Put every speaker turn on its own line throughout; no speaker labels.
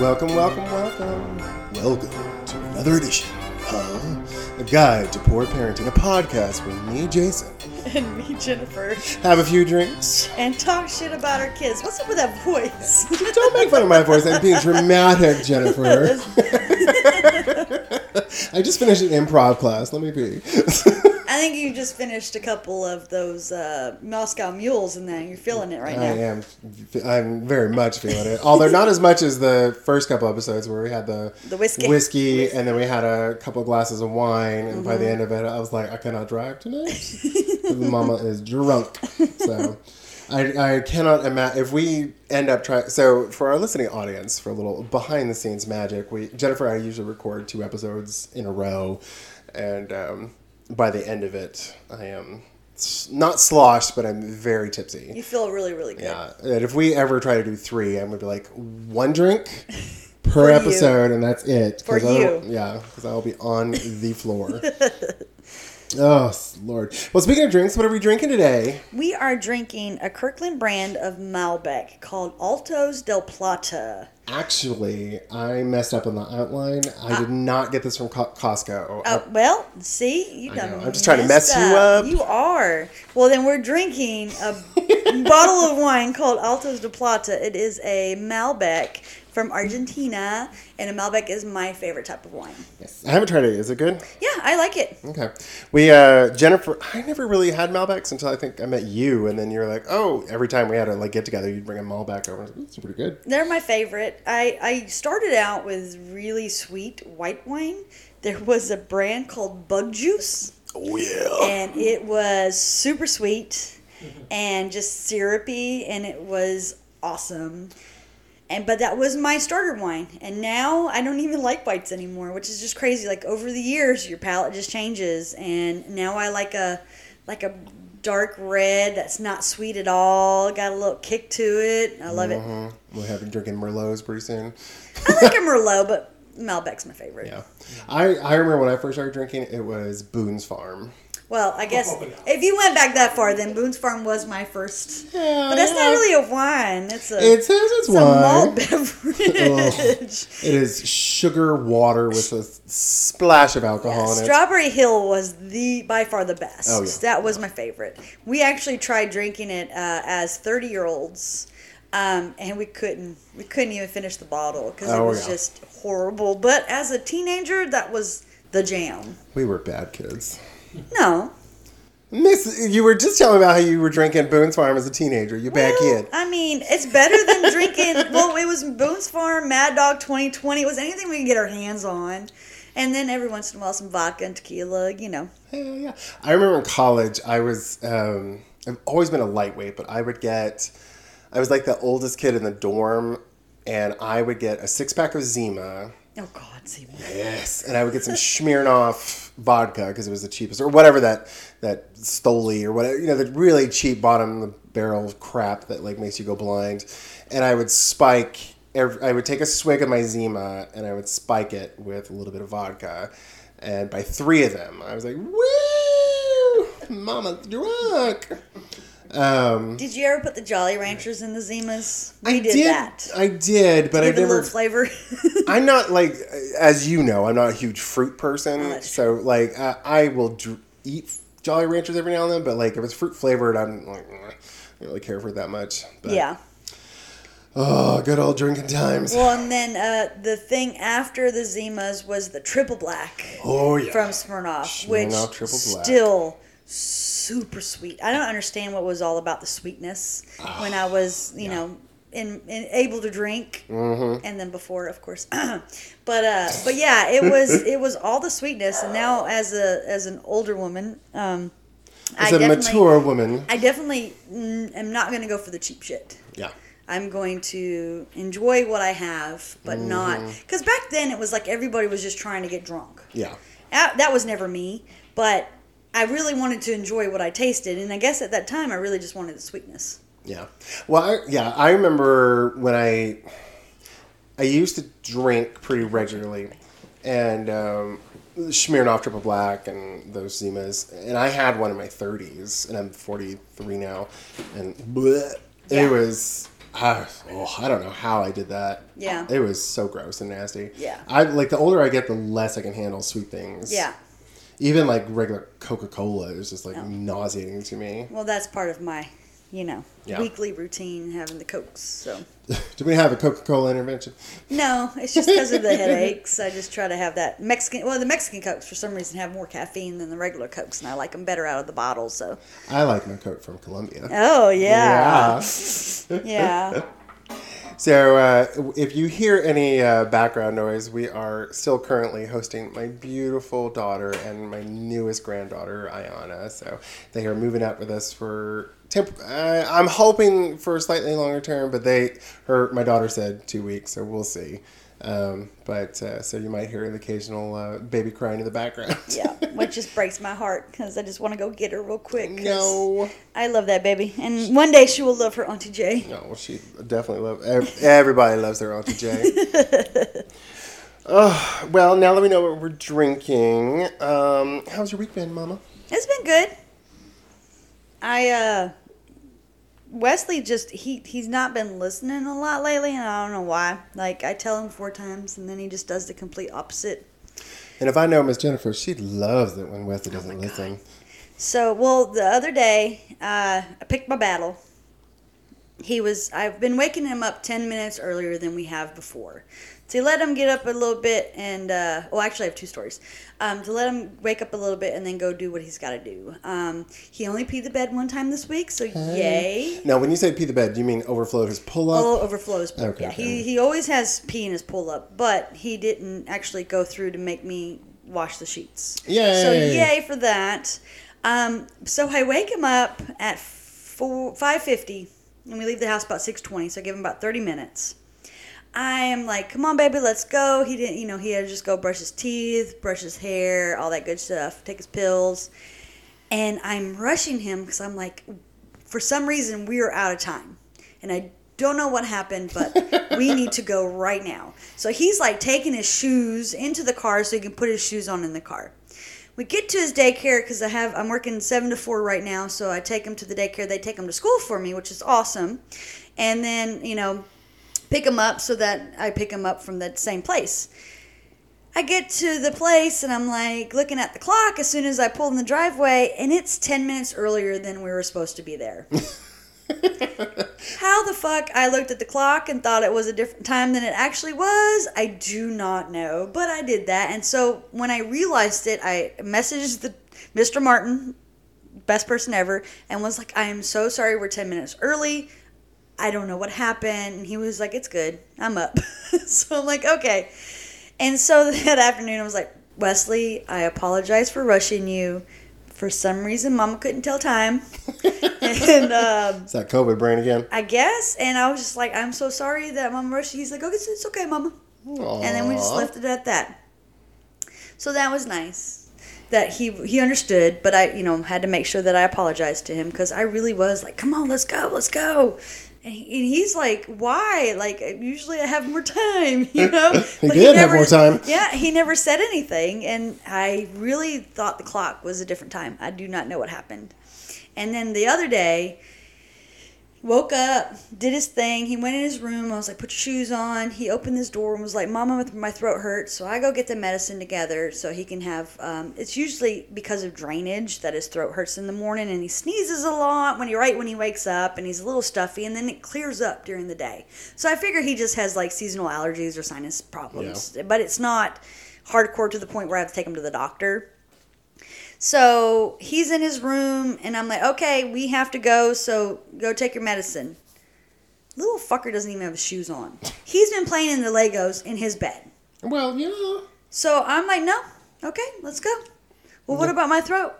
Welcome, welcome, welcome. Welcome to another edition of A Guide to Poor Parenting, a podcast where me, Jason,
and me, Jennifer,
have a few drinks.
and talk shit about our kids. What's up with that voice?
Don't make fun of my voice. I'm being dramatic, Jennifer. I just finished an improv class. Let me be.
I think you just finished a couple of those uh, Moscow mules and then you're feeling it right
I
now.
I am. I'm very much feeling it. Although not as much as the first couple episodes where we had the
The whiskey.
whiskey, and then we had a couple glasses of wine, and by the
Mm-hmm.
end of it, I was like, I cannot drive tonight. Mama is drunk, so. I, I cannot imagine if we end up trying. So for our listening audience, for a little behind the scenes magic, we Jennifer and I usually record two episodes in a row, and um, by the end of it, I am not sloshed, but I'm very tipsy.
You feel really, really good.
Yeah, and if we ever try to do three, I'm gonna be like one drink per
For you.
episode, and that's it.
For you.
yeah, because I'll be on the floor. oh Lord! Well, speaking of drinks, what are we drinking today?
We are drinking a Kirkland brand of Malbec called Altos del Plata.
Actually, I messed up on the outline. I did ah. not get this from Co- Costco.
Oh, uh, well, see, you
I
done.
know. I'm just trying to
messed
mess you up.
You are. Well, then we're drinking a bottle of wine called Altos de Plata. It is a Malbec from Argentina, and a Malbec is my favorite type of wine.
Yes. I haven't tried it. Is it good?
Yeah, I like it.
Okay. We uh Jennifer I never really had Malbecs until I think I met you and then you're like, "Oh, every time we had a like get together, you'd bring a Malbec over." Like, It's pretty good.
They're my favorite. I, I started out with really sweet white wine. There was a brand called Bug Juice.
Oh yeah.
and it was super sweet and just syrupy and it was awesome and but that was my starter wine and now i don't even like whites anymore which is just crazy like over the years your palate just changes and now i like a like a dark red that's not sweet at all got a little kick to it i love it
Mhm. We'll have you drinking Merlots pretty soon.
i like a merlot but malbec's my favorite
Yeah. I, I remember when I first started drinking, it was Boone's Farm.
Well i guess
Oh,
if you went back that far then boone's farm was my first
Yeah,
But that's
yeah.
not really a wine. It's a
It says it's,
it's a malt
wine.
beverage.
It is sugar water with a splash of alcohol in it.
Strawberry Hill was the by far the best.
Oh, yeah.
That was my favorite. We actually tried drinking it uh, as thirty year olds, um, and we couldn't. We couldn't even finish the bottle because it
Oh,
was
yeah.
just horrible. But as a teenager, that was the jam.
We were bad kids.
No,
Miss, you were just telling me about how you were drinking Boone's Farm as a teenager. You bad kid.
I mean, it's better than drinking. well, it was Boone's Farm, Mad Dog 2020. It was anything we could get our hands on. And then every once in a while, some vodka and tequila, you know.
Yeah, yeah. I remember in college, I was, um, I've always been a lightweight, but I would get, I was like the oldest kid in the dorm, and I would get a six pack of Zima.
Oh, God, Zima.
Yes. And I would get some Smirnoff vodka because it was the cheapest, or whatever that, that Stoli or whatever, you know, the really cheap bottom barrel crap that like makes you go blind. And I would spike, every, I would take a swig of my Zima and I would spike it with a little bit of vodka. And by three of them, I was like, woo, mama's drunk. Um,
Did you ever put the Jolly Ranchers in the Zimas? We
I
did, that.
I did, but I
Give it a
never.
flavor.
I'm not like, as you know, I'm not a huge fruit person.
Oh,
so like, uh, I will dr- eat Jolly Ranchers every now and then, but like if it's fruit flavored, I'm like, I don't really care for it that much. But,
yeah.
Oh, good old drinking times.
Well, and then uh, the thing after the Zimas was the Triple Black
oh yeah.
from Smirnoff, which
Smirnoff Black.
still super sweet. I don't understand what was all about the sweetness when I was, you know, in, in able to drink,
Mm-hmm.
and then before, of course. but uh, but yeah, it was it was all the sweetness, and now as a as an older woman, um,
As
I
a mature woman,
I definitely am not going to go for the cheap shit.
yeah.
I'm going to enjoy what I have, but not because back then it was like everybody was just trying to get drunk.
Yeah.
That was never me, but I really wanted to enjoy what I tasted, and I guess at that time I really just wanted the sweetness.
Yeah. Well, I, yeah, I remember when I I used to drink pretty regularly, and um, Smirnoff Triple Black and those Zimas, and I had one in my 30s, and I'm 43 now, and bleh,
Yeah.
it was I, oh, I don't know how I did that.
Yeah.
It was so gross and nasty.
Yeah.
I like the older I get, the less I can handle sweet things.
Yeah.
Even like regular Coca Cola is just like
No.
nauseating to me.
Well, that's part of my, you know,
Yeah.
weekly routine having the cokes. So
Do we have a Coca Cola intervention?
no, it's just because of the headaches. I just try to have that Mexican. Well, the Mexican cokes for some reason have more caffeine than the regular cokes, and I like them better out of the bottle. So
I like my Coke from Colombia.
oh yeah,
Yeah.
yeah.
So, uh, if you hear any uh, background noise, we are still currently hosting my beautiful daughter and my newest granddaughter, Ayana. So, they are moving out with us for. Temp- uh, I'm hoping for a slightly longer term, but they, her, my daughter said two weeks, so we'll see. Um, but uh, so you might hear an occasional uh, baby crying in the background.
Yeah, which just breaks my heart because I just want to go get her real quick.
no.
I love that baby, and one day she will love her Auntie Jay.
No, well, she definitely love. ev- Everybody loves their Auntie Jay. oh, well, now that we know what we're drinking, um, how's your week been, Mama?
It's been good. I uh Wesley just he he's not been listening a lot lately and I don't know why. Like I tell him four times and then he just does the complete opposite.
And if I know Miss Jennifer, she loves it when Wesley doesn't
my
listen.
So, well, the other day, uh, I picked my battle. He was, I've been waking him up 10 minutes earlier than we have before. To let him get up a little bit and, uh, well, actually, I have two stories. Um, to let him wake up a little bit and then go do what he's got to do. Um, he only peed the bed one time this week, so yay.
Now, when you say pee the bed, do you mean overflowed his pull up?
All overflows.
Okay,
yeah,
okay.
he, he always has pee in his pull up, but he didn't actually go through to make me wash the sheets.
Yay.
So yay for that. Um, so I wake him up at four five fifty, and we leave the house about six twenty. So I give him about thirty minutes. I am like, come on, baby, let's go. He didn't, you know, he had to just go brush his teeth, brush his hair, all that good stuff, take his pills, and I'm rushing him because I'm like, for some reason we are out of time, and I don't know what happened, but we need to go right now. So he's like taking his shoes into the car so he can put his shoes on in the car. We get to his daycare because I have I'm working seven to four right now, so I take him to the daycare. They take him to school for me, which is awesome. And then you know, pick him up so that I pick him up from that same place. I get to the place and I'm like looking at the clock as soon as I pull in the driveway, and it's 10 minutes earlier than we were supposed to be there. How the fuck I looked at the clock and thought it was a different time than it actually was, I do not know. But I did that. And so when I realized it, I messaged the Mr. Martin, best person ever, and was like, I am so sorry we're 10 minutes early. I don't know what happened. And he was like, It's good. I'm up. so I'm like, Okay. And so that afternoon, I was like, Wesley, I apologize for rushing you. For some reason, Mama couldn't tell time. and um,
Is that COVID brain again?
I guess. And I was just like, I'm so sorry that Mama rushed. you." He's like, okay, it's, it's okay, Mama. And then we just left it at that. So that was nice that he he understood, but I you know had to make sure that I apologized to him because I really was like, come on, let's go, let's go. And, he, and he's like, why? Like usually I have more time, you know.
He did have more time.
Yeah, he never said anything, and I really thought the clock was a different time. I do not know what happened. And then the other day, woke up, did his thing. He went in his room. I was like, put your shoes on. He opened his door and was like, Mama, my throat hurts. So I go get the medicine together so he can have. Um, it's usually because of drainage that his throat hurts in the morning, and he sneezes a lot when he right when he wakes up, and he's a little stuffy, and then it clears up during the day. So I figure he just has like seasonal allergies or sinus problems, but it's not hardcore to the point where I have to take him to the doctor. So he's in his room, and I'm like, okay, we have to go, so go take your medicine. Little fucker doesn't even have his shoes on. He's been playing in the Legos in his bed.
Well, yeah.
So I'm like, no, okay, let's go. Well, what about my throat?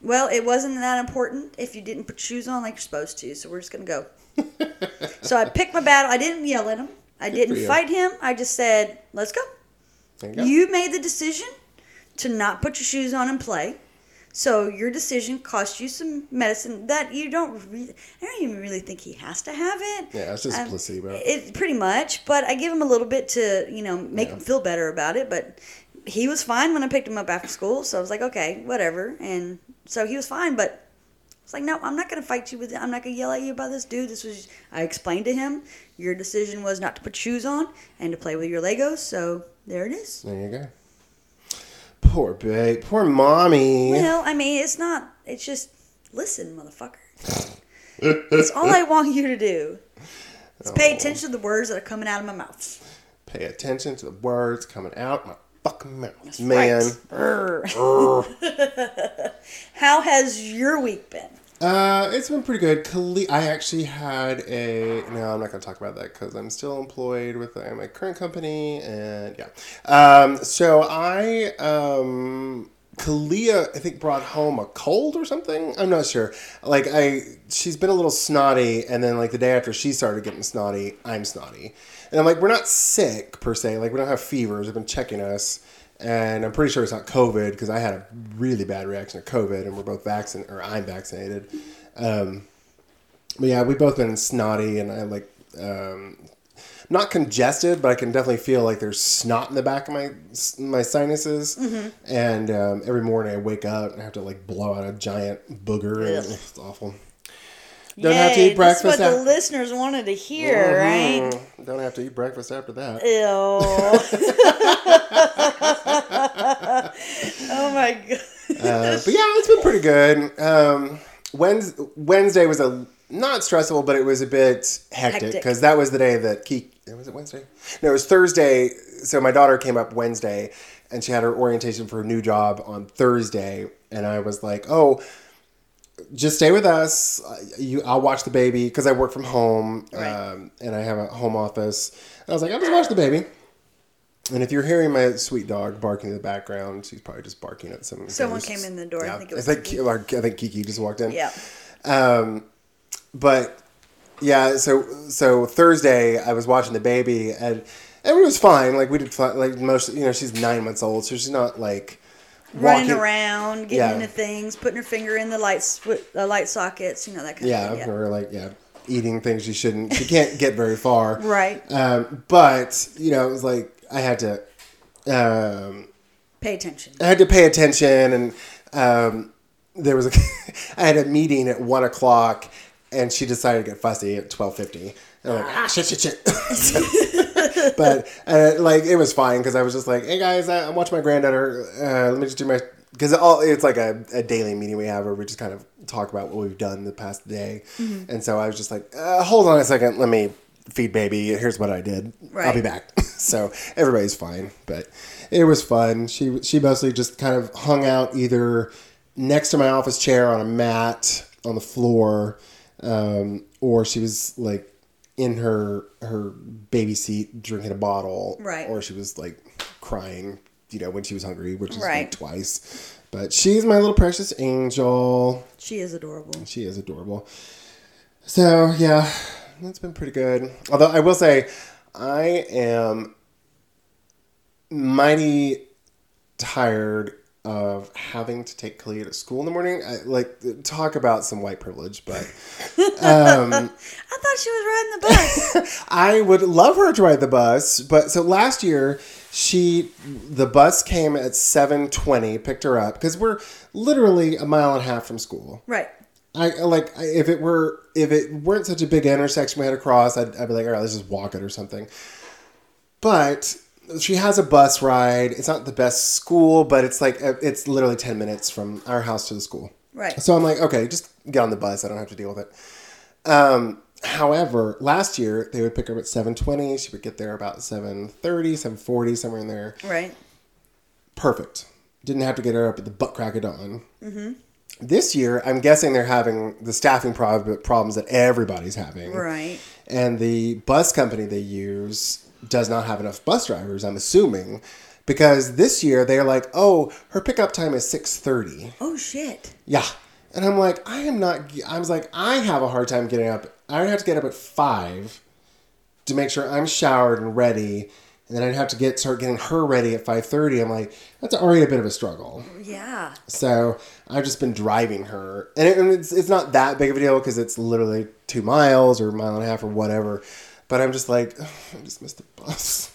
Well, it wasn't that important if you didn't put shoes on like you're supposed to, so we're just gonna go. so I picked my battle. I didn't yell at him. I didn't fight him. I just said, let's go.
You go.
You made the decision to not put your shoes on and play. So your decision cost you some medicine that you don't really, I don't even really think he has to have it.
yeah, it's just
Um,
placebo.
It pretty much, but I give him a little bit to, you know, make
Yeah.
him feel better about it, but he was fine when I picked him up after school, so I was like, okay, whatever. And so he was fine, but It's like, no, I'm not going to fight you with it. I'm not going to yell at you about this, dude. This was, I explained to him, your decision was not to put shoes on and to play with your Legos. So there it is.
There you go. Poor babe. Poor mommy.
Well, I mean, it's not, it's just, listen, motherfucker. That's all I want you to do. Is pay
Oh.
attention to the words that are coming out of my mouth.
Pay attention to the words coming out my fucking mouth. Man.
Right. How has your week been?
Uh, it's been pretty good. Kale- I actually had a. No, I'm not going to talk about that because I'm still employed with uh, my current company, and yeah. Um, so I um, Kalia, I think brought home a cold or something. I'm not sure. Like I, she's been a little snotty, and then like the day after she started getting snotty, I'm snotty, and I'm like, we're not sick per se. Like we don't have fevers. They've been checking us. And I'm pretty sure it's not COVID because I had a really bad reaction to COVID, and we're both vaccinated, or I'm vaccinated. Um, but yeah, we've both been snotty, and I like um, not congested, but I can definitely feel like there's snot in the back of my my sinuses. And um, every morning I wake up and I have to like blow out a giant booger, and
Ugh.
it's awful. Don't have to eat breakfast.
That's what the listeners wanted to hear, right?
Mhm. Don't have to eat breakfast after that.
Ew. oh my god.
Uh, but yeah, it's been pretty good. Um, Wednesday, Wednesday was a not stressful, but it was a bit hectic because that was the day that Kiki. Was it Wednesday? No, it was Thursday. So my daughter came up Wednesday, and she had her orientation for a new job on Thursday, and I was like, oh. Just stay with us. You, I'll watch the baby because I work from home,
Right.
um, and I have a home office. And I was like, I'll just watch the baby. And if you're hearing my sweet dog barking in the background, she's probably just barking at some.
Someone came in the door. I think it was
I think,
Kiki.
I think Kiki just walked in.
Yeah.
Um, but yeah, so so Thursday I was watching the baby and everyone was fine. Like we did. Like most, you know, she's nine months old, so she's not like
Running
walking-
around, getting
Yeah.
into things, putting her finger in the lights, the light sockets, you know that kind
Yeah,
of thing.
or like yeah, eating things she shouldn't. She can't get very far.
Right.
Um, but you know, it was like I had to. Um,
Pay attention.
I had to pay attention, and um, there was a I had a meeting at one o'clock, and she decided to get fussy at twelve fifty. I'm like, ah, shit, shit, shit. but uh, like it was fine because I was just like, hey guys, I- I'm watching my granddaughter. Uh, let me just do my because all it's like a, a daily meeting we have where we just kind of talk about what we've done the past day, and so I was just like, uh, hold on a second, let me feed baby. Here's what I did. I'll be back. so everybody's fine, but it was fun. She she mostly just kind of hung out either next to my office chair on a mat on the floor, um, or she was like in her her baby seat drinking a bottle,
Right.
Or she was like crying, you know, when she was hungry, which is
Right.
like twice. But she's my little precious angel.
She is adorable.
She is adorable. So yeah, that's been pretty good. Although I will say, I am mighty tired of having to take Kalia to school in the morning. I, like talk about some white privilege, but um,
I thought she was riding the bus.
I would love her to ride the bus. But so last year, she the bus came at seven twenty, picked her up because we're literally a mile and a half from school.
right.
I like if it were if it weren't such a big intersection we had to cross, I'd, I'd be like, all right, let's just walk it or something. But she has a bus ride. It's not the best school, but it's like it's literally ten minutes from our house to the school.
Right.
So I'm like, okay, just get on the bus. I don't have to deal with it. Um, however, last year they would pick her up at seven twenty. She would get there about 7.30, 7.40, somewhere in there
Right.
perfect. Didn't have to get her up at the butt crack of dawn. Mm-hmm. This year, I'm guessing they're having the staffing prob- problems that everybody's having.
Right.
And the bus company they use does not have enough bus drivers, I'm assuming. Because this year they're like, oh, her pickup time is 6.30.
Oh shit.
Yeah. And I'm like, I am not, I was like, I have a hard time getting up. I have to get up at 5 to make sure I'm showered and ready. And then I'd have to get start getting her ready at 5.30. I'm like, that's already a bit of a struggle.
Yeah.
So I've just been driving her, and, it, and it's it's not that big of a deal because it's literally two miles or a mile and a half or whatever. But I'm just like, "Ugh, I just missed the bus.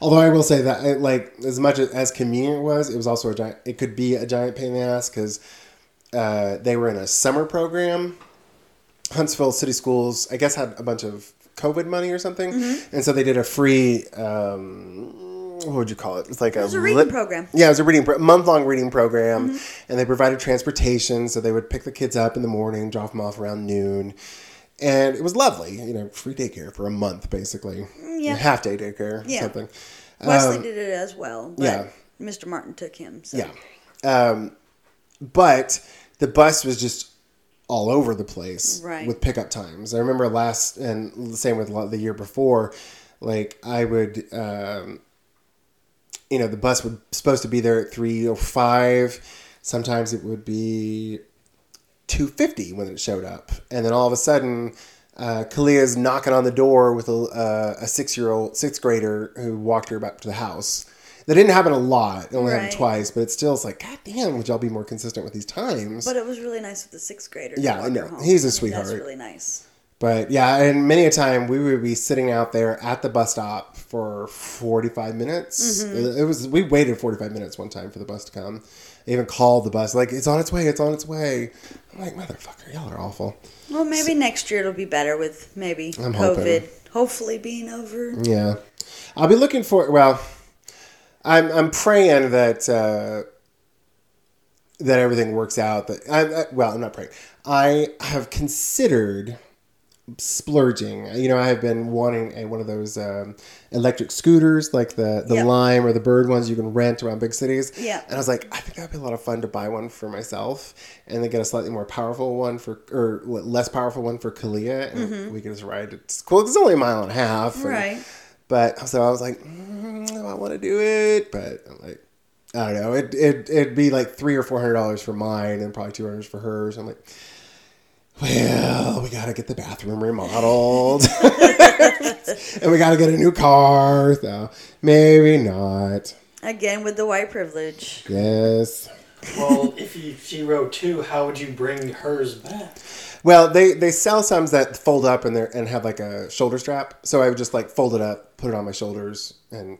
Although I will say that, it, like, as much as convenient it was, it was also a giant. It could be a giant pain in the ass because uh, they were in a summer program. Huntsville City Schools, I guess, had a bunch of COVID money or something,
Mm-hmm.
and so they did a free. Um, what would you call it? It's like
was a reading program.
Yeah, it was a reading pro- month long reading program, and they provided transportation. So they would pick the kids up in the morning, drop them off around noon, and it was lovely. You know, free daycare for a month, basically.
yeah.
half day daycare,
Yeah.
something.
Wesley did it as well.
Yeah.
Mr. Martin took him. So.
Yeah. Um, but the bus was just all over the place
Right.
with pickup times. I remember last, and the same with the year before, like I would, um, you know, the bus would supposed to be there at three or five. Sometimes it would be two fifty when it showed up, and then all of a sudden. Uh, Kalia's knocking on the door with a, uh, a six year old, sixth grader who walked her back to the house. That didn't happen a lot. It only happened twice, but it still is like, God damn, would y'all be more consistent with these times?
But it was really nice with the sixth grader.
Yeah, I know. He's a sweetheart.
That's really nice.
But yeah, and many a time we would be sitting out there at the bus stop for 45 minutes.
Mm-hmm.
It was we waited 45 minutes one time for the bus to come. I even called the bus like it's on its way, it's on its way. I'm like, motherfucker, y'all are awful.
Well, maybe next year it'll be better with maybe
I'm
COVID
hoping.
hopefully being over.
Yeah, I'll be looking for. Well, I'm I'm praying that uh, that everything works out. That I, I well, I'm not praying. I have considered splurging. You know, I have been wanting a, one of those um, electric scooters, like the the
Yeah.
Lime or the Bird ones you can rent around big cities.
Yeah.
and I was like, I think that'd be a lot of fun to buy one for myself, and then get a slightly more powerful one for, or less powerful one for Kalia, and we could just ride. It. It's cool. It's only a mile and a half. and-
Mm-hmm. Right.
But so I was like, mm, I want to do it, but I'm like, I don't know. It it it'd be like three or four hundred dollars for mine, and probably two hundred for hers. I'm like, well, we gotta get the bathroom remodeled, and we gotta get a new car. So maybe not.
Again with the white privilege.
Yes.
Well, if you, she rode two, how would you bring hers back?
Well, they they sell some that fold up and they and have like a shoulder strap. So I would just like fold it up, put it on my shoulders, and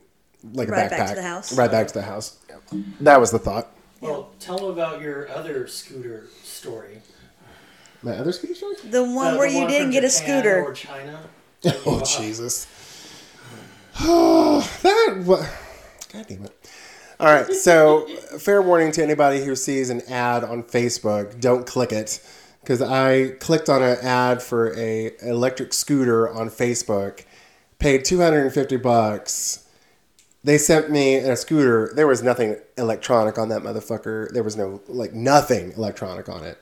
like a
Ride
backpack.
back to the house.
Right back to the house. That was the thought.
Well, tell them about your other scooter story.
My other scooter story?
The one
Uh,
where
the
you
one
didn't
from
get a scooter.
Or China.
Oh
bought.
Jesus! Oh, that what? God damn it! All right, so fair warning to anybody who sees an ad on Facebook: don't click it, because I clicked on an ad for a electric scooter on Facebook, paid two hundred and fifty bucks. They sent me a scooter. There was nothing electronic on that motherfucker. There was no like nothing electronic on it.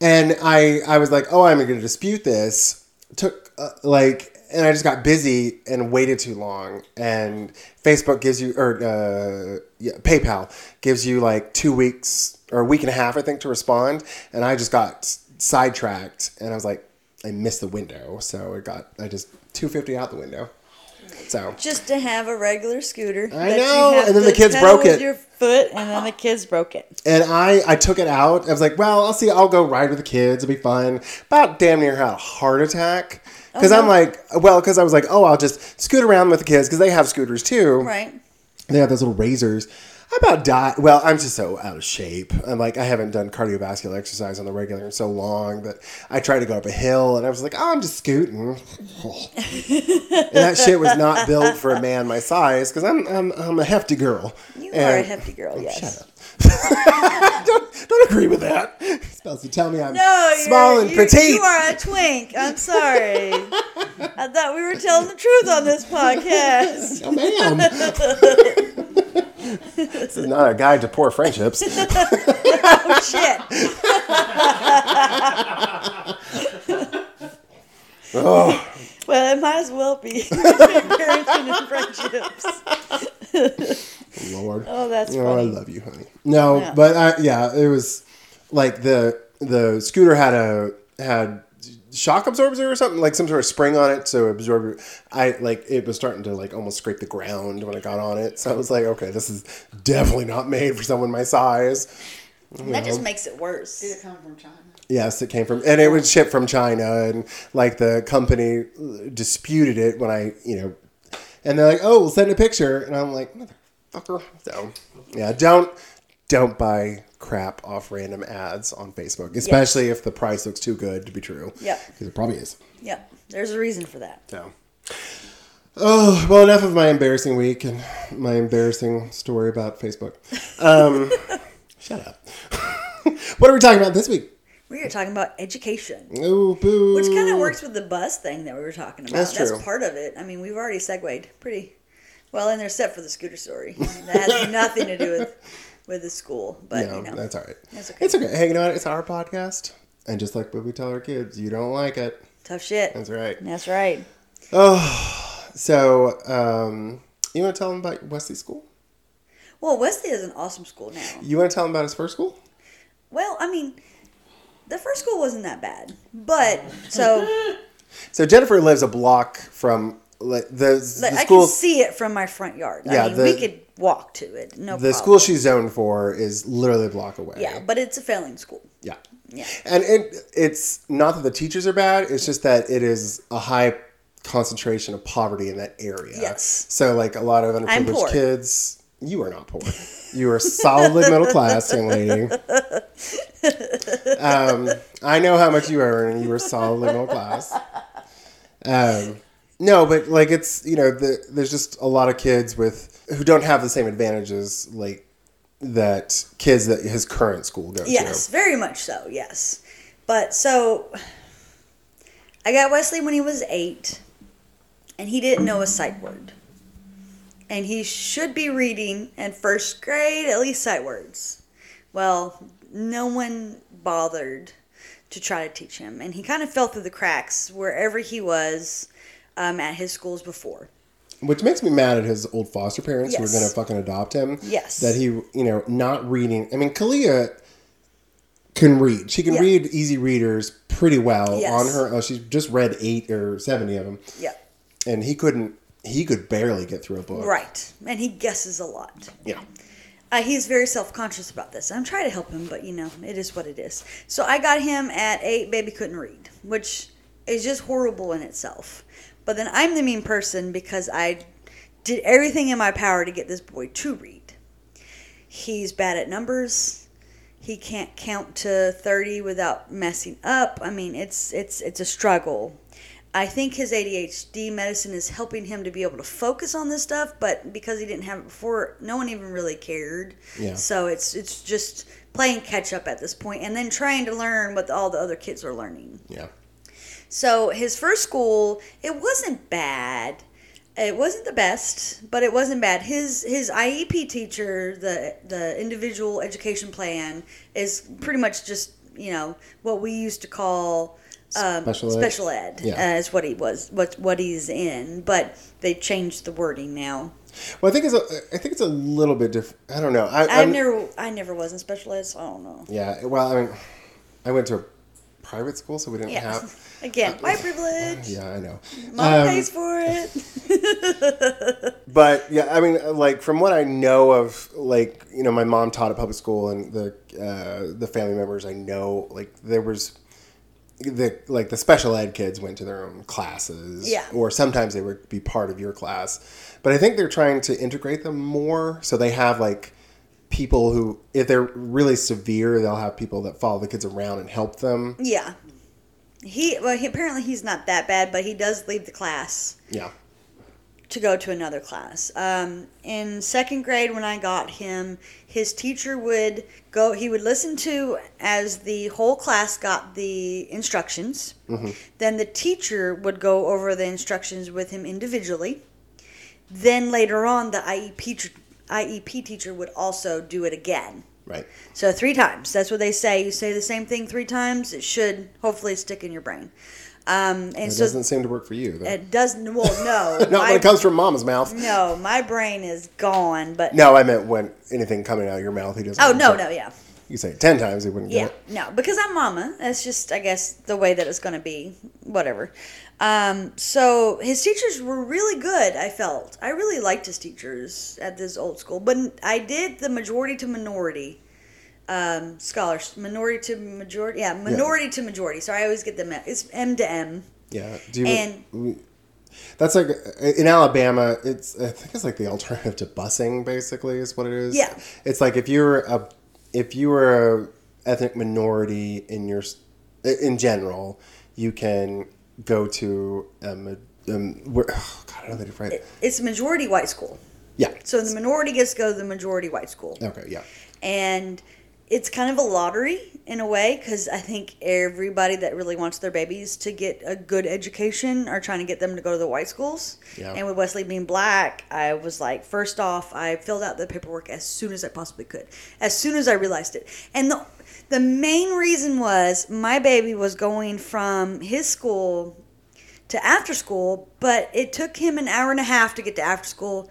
And I I was like, oh, I'm going to dispute this. Took uh, like, and I just got busy and waited too long. And Facebook gives you, or uh, yeah, PayPal gives you like two weeks or a week and a half, I think, to respond. And I just got sidetracked, and I was like, I missed the window, so it got I just two fifty out the window. So
Just to have a regular scooter.
I know, and then the kids broke it.
Your foot, and then the kids broke it.
And I, I took it out. I was like, well, I'll see. I'll go ride with the kids. It'll be fun. About damn near had a heart attack. Because
Oh,
I'm like, well, because I was like, oh, I'll just scoot around with the kids because they have scooters too.
Right.
They have those little razors. About died. Well, I'm just so out of shape. I'm like, I haven't done cardiovascular exercise on the regular in so long that I tried to go up a hill and I was like, oh, I'm just scooting. and that shit was not built for a man my size because I'm, I'm, I'm a hefty girl.
You
And-
are a hefty girl, oh, yes.
Shut up. don't, don't agree with that. You're supposed to tell me I'm
No,
small and petite.
You are a twink. I'm sorry. I thought we were telling the truth on this podcast.
Oh, ma'am. This is not a guide to poor friendships.
Oh shit.
oh,
Well, it might as well be parenting and friendships.
Lord.
Oh, that's
Oh, I love you, honey. No,
Yeah.
but I, yeah, it was like the the scooter had a had shock absorber or something like some sort of spring on it so absorb i like it was starting to like almost scrape the ground when i got on it so i was like okay this is definitely not made for someone my size
That just makes it worse.
Did it come from China?
Yes, it came from, and it was shipped from China, and like the company disputed it when I, you know, and they're like, "Oh, we'll send a picture," and I'm like, "Motherfucker!" So, yeah, don't don't buy crap off random ads on Facebook, especially if the price looks too good to be true.
Yeah.
Because it probably is.
Yeah. There's a reason for that.
So. Oh, well, enough of my embarrassing week and my embarrassing story about Facebook. Um, shut up. what are we talking about this week?
We are talking about education.
Oh, boo.
Which kind of works with the bus thing that we were talking about.
That's true.
part of it. I mean, we've already segued pretty well in there, except for the scooter story. That has nothing to do with with the school, but
No,
you know,
that's all right.
That's okay.
It's okay. Hey, you know what? It's our podcast. And just like what we tell our kids, you don't like it.
tough shit.
That's right.
That's right.
Oh, so, um, you want to tell them about Wesley School?
Well, Wesley is an awesome school now.
You want to tell them about his first school?
Well, I mean, the first school wasn't that bad, but so
So Jennifer lives a block from like the, the
I
school.
can see it from my front yard.
Yeah,
I mean,
the-
we could walk to it. No
The
problem.
school she's zoned for is literally a block away.
Yeah, but it's a failing school.
Yeah.
Yeah.
And it, it's not that the teachers are bad, it's just that it is a high concentration of poverty in that area.
Yes.
So, like a lot of underprivileged kids, you are not poor. You are solidly middle class, young lady. Um, I know how much you earn, and you are solidly middle class. Um, no, but like it's you know the, there's just a lot of kids with who don't have the same advantages like that kids that his current school go
Yes,
to.
very much so. Yes, but so I got Wesley when he was eight, and he didn't know a sight word, and he should be reading in first grade at least sight words. Well, no one bothered to try to teach him, and he kind of fell through the cracks wherever he was um, at his schools before.
Which makes me mad at his old foster parents who were going to fucking adopt him.
Yes.
That he, you know, not reading. I mean, Kalia can read. She can
Yeah.
read easy readers pretty well
Yes.
on her. Oh, she's just read eight or seventy of them,
Yeah,
and he couldn't. He could barely get through a book.
right, and he guesses a lot.
Yeah.
Uh, he's very self conscious about this. I'm trying to help him, but you know, it is what it is. So I got him at eight, baby couldn't read, which is just horrible in itself. But then I'm the mean person because I did everything in my power to get this boy to read. He's bad at numbers. He can't count to 30 without messing up. I mean, it's it's it's a struggle. I think his ADHD medicine is helping him to be able to focus on this stuff, but because he didn't have it before, no one even really cared.
Yeah.
So it's it's just playing catch up at this point and then trying to learn what all the other kids are learning.
Yeah.
So his first school, it wasn't bad. It wasn't the best, but it wasn't bad. His his IEP teacher, the the individual education plan, is pretty much just you know what we used to call um,
Special ed?
special ed.
Yeah.
uh, is what he was, what what he's in. But they changed the wording now.
Well, I think it's a. I think it's a little bit different. I don't know. I,
I never I never was in special ed, so I don't know.
Yeah. Well, I mean, I went to a private school, so we didn't
Yeah.
have.
Again, white privilege.
Yeah, I know.
Mom
Um,
pays for it.
But yeah, I mean, like from what I know of, like you know, my mom taught at public school, and the uh, the family members I know, like there was the like the special ed kids went to their own classes,
Yeah.
or sometimes they would be part of your class. But I think they're trying to integrate them more, so they have like people who, if they're really severe, they'll have people that follow the kids around and help them.
Yeah. He well, he, apparently he's not that bad, but he does leave the class
Yeah,
to go to another class. Um, in second grade, when I got him, his teacher would go. He would listen to as the whole class got the instructions. Then the teacher would go over the instructions with him individually. Then later on, the IEP IEP teacher would also do it again.
Right.
So three times. That's what they say. You say the same thing three times. It should hopefully stick in your brain. Um, and
It
so
doesn't seem to work for you, though.
it doesn't. Well, no,
Not
my,
when it comes from mama's mouth.
no, my brain is gone. But
No, I meant when anything coming out of your mouth, he doesn't.
oh no, no, yeah,
You say it ten times, he wouldn't
yeah,
get it.
no, because I'm mama. That's just, I guess, the way that it's going to be. Whatever. Um, so his teachers were really good. I felt I really liked his teachers at this old school, but I did the majority to minority um, scholars, minority to majority, yeah, minority to majority. So I always get them. It's M to M.
Yeah. Do you,
And-
that's like in Alabama. It's I think it's like the alternative to busing. Basically, is what it is.
Yeah.
It's like if you're a if you are a ethnic minority in your in general, you can go to um, um where, oh, God, I don't know how to.
It's a majority white school.
Yeah.
So the minority gets to go to the majority white school.
Okay. Yeah.
and it's kind of a lottery in a way because I think everybody that really wants their babies to get a good education are trying to get them to go to the white schools.
Yeah.
And with Wesley being black, I was like, first off, I filled out the paperwork as soon as I possibly could, as soon as I realized it. And the the main reason was my baby was going from his school to after school, but it took him an hour and a half to get to after school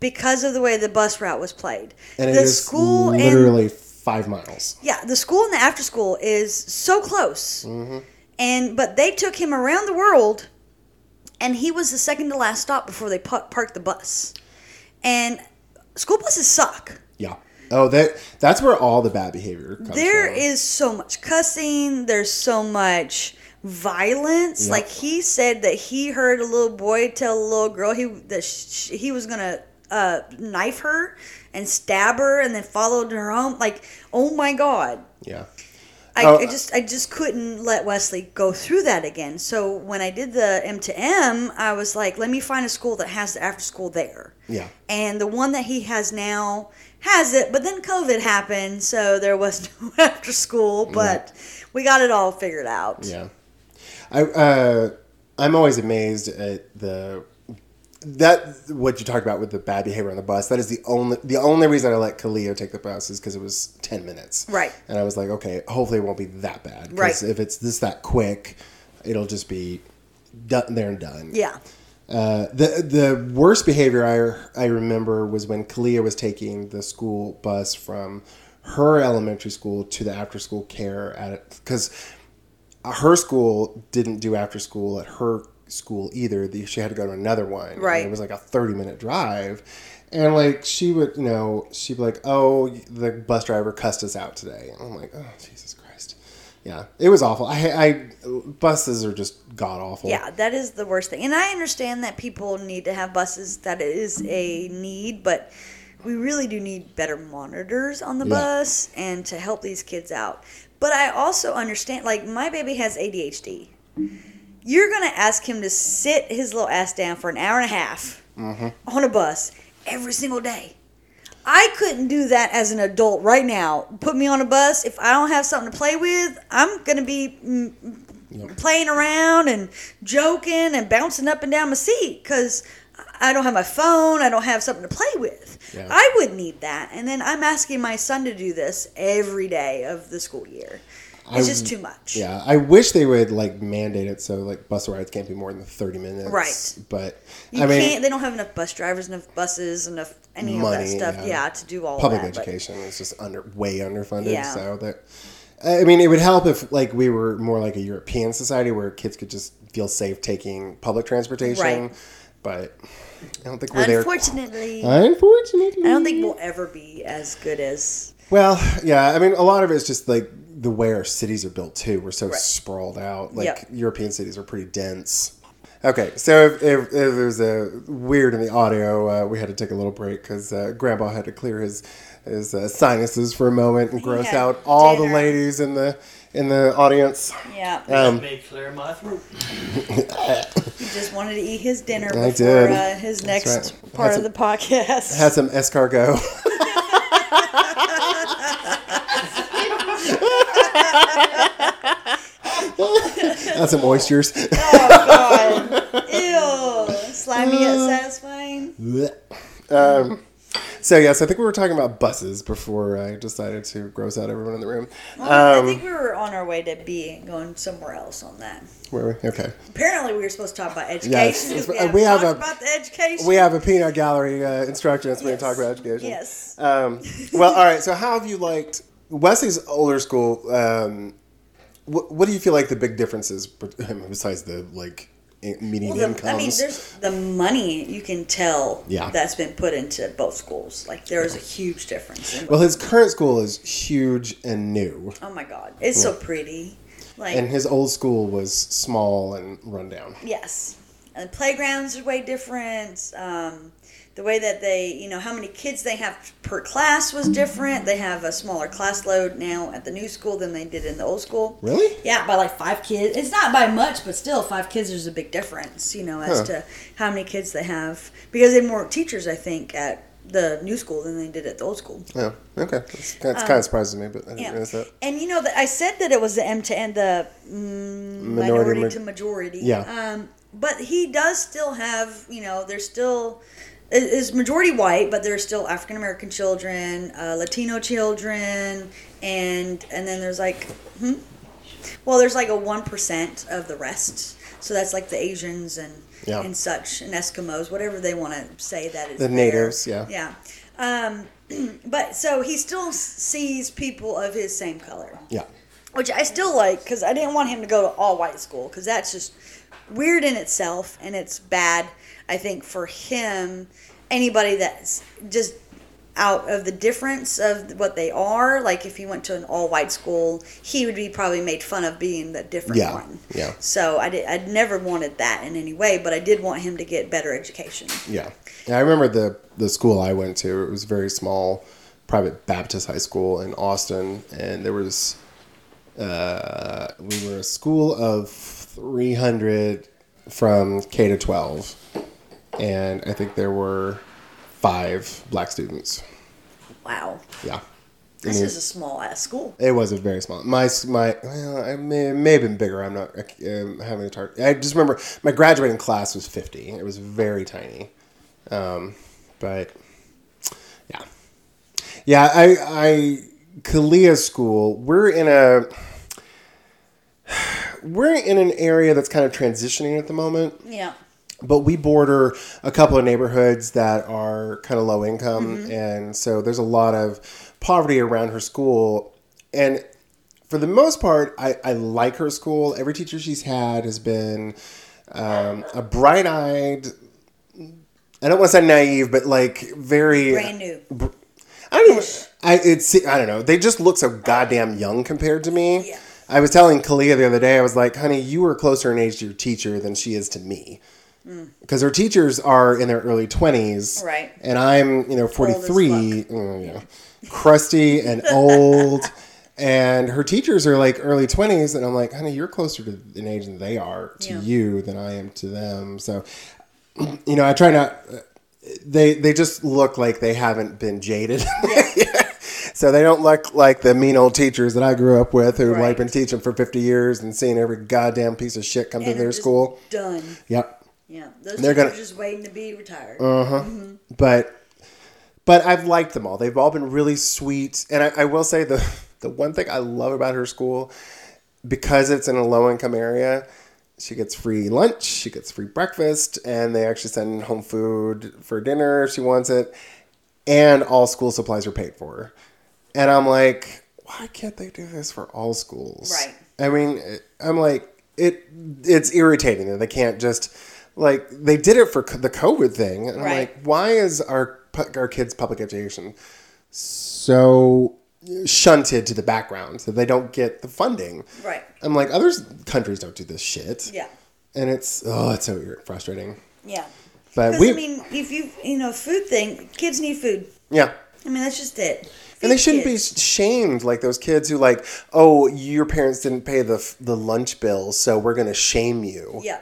because of the way the bus route was played.
And
the
is
school and
literally five miles.
yeah, the school and the after school is so close.
Mm-hmm.
And but they took him around the world, and he was the second to last stop before they parked the bus. And school buses suck.
Yeah. Oh, that that's where all the bad behavior comes
There
from.
is so much cussing. There's so much violence.
Yep.
Like he said that he heard a little boy tell a little girl he that sh he was gonna uh, knife her and stab her, and then followed her home. Like, oh my god.
Yeah.
I,
Oh,
I just I just couldn't let Wesley go through that again. So when I did the M to M, I was like, let me find a school that has the after school there.
Yeah.
And the one that he has now has it, but then COVID happened, so there was no after school. But we got it all figured out.
Yeah. I uh, I'm always amazed at the that what you talked about with the bad behavior on the bus. That is the only the only reason I let Kalia take the bus is because it was ten minutes.
Right.
And I was like, okay, hopefully it won't be that bad.
Right.
If it's this that quick, it'll just be done there and done.
Yeah.
Uh, the the worst behavior I I remember was when Kalia was taking the school bus from her elementary school to the after school care at because her school didn't do after school at her school either. The, she had to go to another one. and
Right.
it was like a thirty minute drive, and like she would you know she'd be like, oh the bus driver cussed us out today. And I'm like, oh Jesus Christ. Yeah, it was awful. I, I buses are just god awful.
Yeah, that is the worst thing. And I understand that people need to have buses. That is a need, but we really do need better monitors on the
Yeah.
bus and to help these kids out. But I also understand, like, my baby has ADHD. You're going to ask him to sit his little ass down for an hour and a half on a bus every single day. I couldn't do that as an adult right now. Put me on a bus. If I don't have something to play with, I'm going to be mm, playing around and joking and bouncing up and down my seat because I don't have my phone. I don't have something to play with.
Yeah.
I would need that. And then I'm asking my son to do this every day of the school year. It's
I-
just too much.
Yeah, I wish they would like mandate it so like bus rides can't be more than thirty minutes.
Right.
But
You
I mean,
can't. They don't have enough bus drivers, enough buses, enough any of that stuff.
yeah.
Yeah, to do all
public
that. but-
education is just under way underfunded.
Yeah.
So that I mean, it would help if like we were more like a European society where kids could just feel safe taking public transportation.
Right.
But I don't think we're there.
Unfortunately,
Unfortunately,
I don't think we'll ever be as good as.
Well, yeah, I mean, a lot of it's just like the way our cities are built too. We're so
Right.
sprawled out. Like
Yep.
European cities are pretty dense. Okay, so if, if, if there's a weird in the audio, uh, we had to take a little break because uh, Grandpa had to clear his his uh, sinuses for a moment and gross
had
out all the ladies in the in the audience.
Yeah,
Um,
Let me clear my throat.
he just wanted to eat his dinner
I
before
did.
Uh, his
That's
next
right.
part
Had
of the podcast.
Had some escargot. Had some oysters.
oh God! Ew! Slimy yet satisfying.
um, so yes, I think we were talking about buses before I decided to gross out everyone in the room.
I
Um,
think we were on our way to be going somewhere else on that.
where were we? Okay,
Apparently, we were supposed to talk about education.
Yes, uh,
we,
we have a-
about the education.
we have a peanut gallery uh, instruction. That's when we
Yes.
talk about education.
Yes.
Um, well, all right. So how have you liked Wesley's older school? Um, what, what do you feel like the big differences besides the like median
Well, the,
incomes?
I mean, there's the money you can tell
Yeah.
that's been put into both schools. Like there is a huge difference.
Well, his current school is huge and new,
oh my god, it's so pretty. Like
and his old school was small and run down.
yes, and playgrounds are way different. Um, the way that they, you know, how many kids they have per class was different. They have a smaller class load now at the new school than they did in the old school.
Really?
Yeah, by like five kids. It's not by much, but still, five kids is a big difference, you know, as
Huh.
to how many kids they have. Because they have more teachers, I think, at the new school than they did at the old school.
Yeah. Okay. That's, that's kind of surprises me, but I didn't
Um, Yeah.
realize that.
And you know, that I said that it was the M to N, the mm,
Minority
minority,
ma-
to majority.
Yeah.
Um, but he does still have, you know, there's still is majority white, but there's still African American children, uh, Latino children, and and then there's like, hmm? well, there's like a one percent of the rest. So that's like the Asians and
Yeah.
and such and Eskimos, whatever they want to say that is
The
there.
natives, yeah.
Yeah. Um, but so he still sees people of his same color,
Yeah.
which I still like because I didn't want him to go to all white school because that's just weird in itself and it's bad. I think for him, anybody that's just out of the difference of what they are, like if he went to an all white school, he would be probably made fun of being the different
Yeah.
one.
Yeah.
So I did. I never wanted that in any way, but I did want him to get better education.
Yeah. Yeah. I remember the the school I went to. It was a very small private Baptist high school in Austin, and there was uh, we were a school of three hundred from K to twelve, and I think there were five black students.
Wow,
Yeah.
this is a small ass school.
It was a very small. My my well, I may, it may have been bigger. I'm not um, having a tar- I just remember my graduating class was 50. It was very tiny, um, but yeah, yeah. I I Kalia school. We're in a we're in an area that's kind of transitioning at the moment
Yeah.
But we border a couple of neighborhoods that are kind of low income and so there's a lot of poverty around her school and for the most part i, I like her school every teacher she's had has been um, a bright-eyed i don't want to say naive but like very
Brand new.
I don't know. I it's I don't know. They just look so goddamn young compared to me.
Yeah.
I was telling Kalia the other day. I was like, "Honey, you are closer in age to your teacher than she is to me." Because her teachers are in their early twenties,
Right.
And I'm, you know, 43 mm, yeah, crusty and old. And her teachers are like early twenties, and I'm like, honey, you're closer to an age than they are to
Yeah.
you than I am to them. So, you know, I try not. They they just look like they haven't been jaded. so they don't look like the mean old teachers that I grew up with who
Right.
like been teaching for fifty years and seeing every goddamn piece of shit come
And
to their school.
Done.
Yep.
Yeah. Those
They're gonna-
are just waiting to be retired. Uh huh.
but but I've liked them all. They've all been really sweet, and I, I will say the the one thing I love about her school because it's in a low income area. She gets free lunch, she gets free breakfast, and they actually send home food for dinner if she wants it. And all school supplies are paid for. And I'm like, why can't they do this for all schools?
Right.
I mean, I'm like, it. It's irritating that they can't just like they did it for the COVID thing, and I'm like, why is our our kids' public education so shunted to the background that they don't get the funding?
Right.
I'm like, other countries don't do this shit.
Yeah.
And it's oh, it's so frustrating.
Yeah.
But we,
I mean, if you you know food thing, kids need food.
yeah.
I mean, that's just it.
And they shouldn't be shamed like those kids who like, oh, your parents didn't pay the the lunch bill, so we're gonna shame you.
Yeah.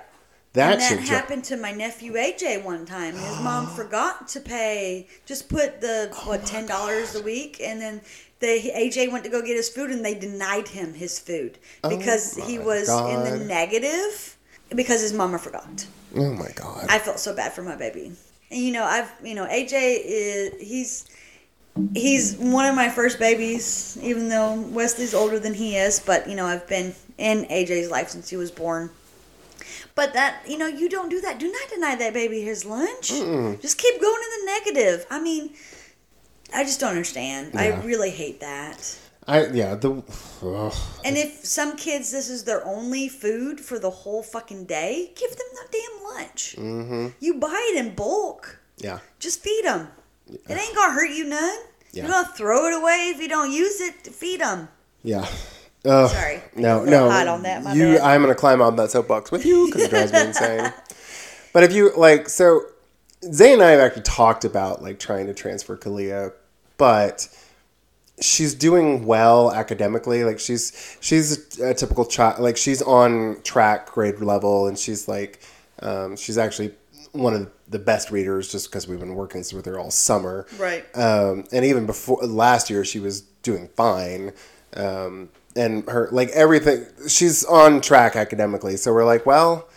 That
and that happened to my nephew AJ one time. His mom forgot to pay, just put the what oh ten dollars a week, and then the AJ went to go get his food, and they denied him his food oh because he
Oh my
was in the negative because his mama forgot.
Oh my god.
I felt so bad for my baby. And you know, I've you know AJ is he's he's one of my first babies, even though Wesley's older than he is. But you know, I've been in AJ's life since he was born. But that you know, you don't do that. Do not deny that baby his lunch. Just keep going in the negative. I mean, I just don't understand. I really hate that.
I yeah the. ugh.
And if some kids this is their only food for the whole fucking day, give them the damn lunch. Mm-hmm. You buy it in bulk.
Yeah.
Just feed them. It ain't gonna hurt you none.
Yeah.
You're gonna throw it away if you don't use it. Feed them.
Yeah. Ugh.
Sorry.
No, no.
that,
you,
bad.
I'm gonna climb on that soapbox with you because it drives me insane. But if you like, so Zay and I have actually talked about like trying to transfer Kalia, but she's doing well academically. Like she's she's a, a typical child. Like she's on track grade level, and she's like um, she's actually one of the best readers just because we've been working with her all summer.
Right.
Um, and even before last year, she was doing fine. Um, and her like everything, she's on track academically. So we're like, well.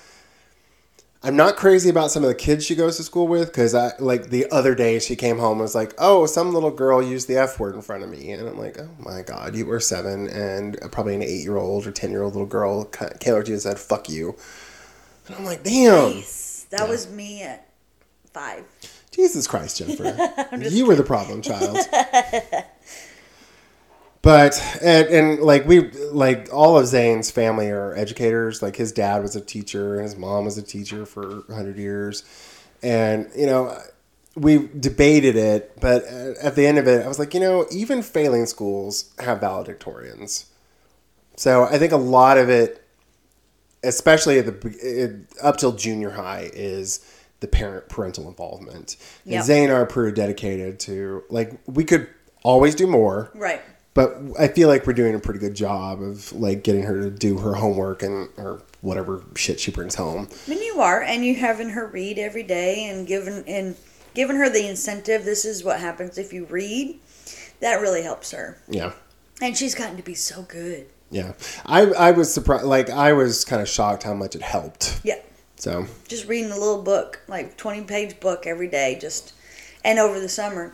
I'm not crazy about some of the kids she goes to school with because I like the other day she came home and was like, "Oh, some little girl used the f word in front of me," and I'm like, "Oh my god, you were seven and probably an eight year old or ten year old little girl came over to you and said fuck you," and I'm like, "Damn,
Nice. That was me at five.
Jesus Christ, Jennifer, you were the problem child." But and, and like we like all of Zane's family are educators. Like his dad was a teacher and his mom was a teacher for hundred years, and you know we debated it. But at the end of it, I was like, you know, even failing schools have valedictorians. So I think a lot of it, especially at the it, up till junior high, is the parent parental involvement. And
Yep.
Zane are pretty dedicated to like we could always do more
Right.
But I feel like we're doing a pretty good job of like getting her to do her homework and or whatever shit she brings home.
I mean, you are, and you having her read every day and giving and giving her the incentive. This is what happens if you read. That really helps her,
Yeah.
and she's gotten to be so good.
Yeah. I I was surprised like I was kind of shocked how much it helped.
Yeah,
So,
just reading a little book, like twenty page book every day, just and over the summer.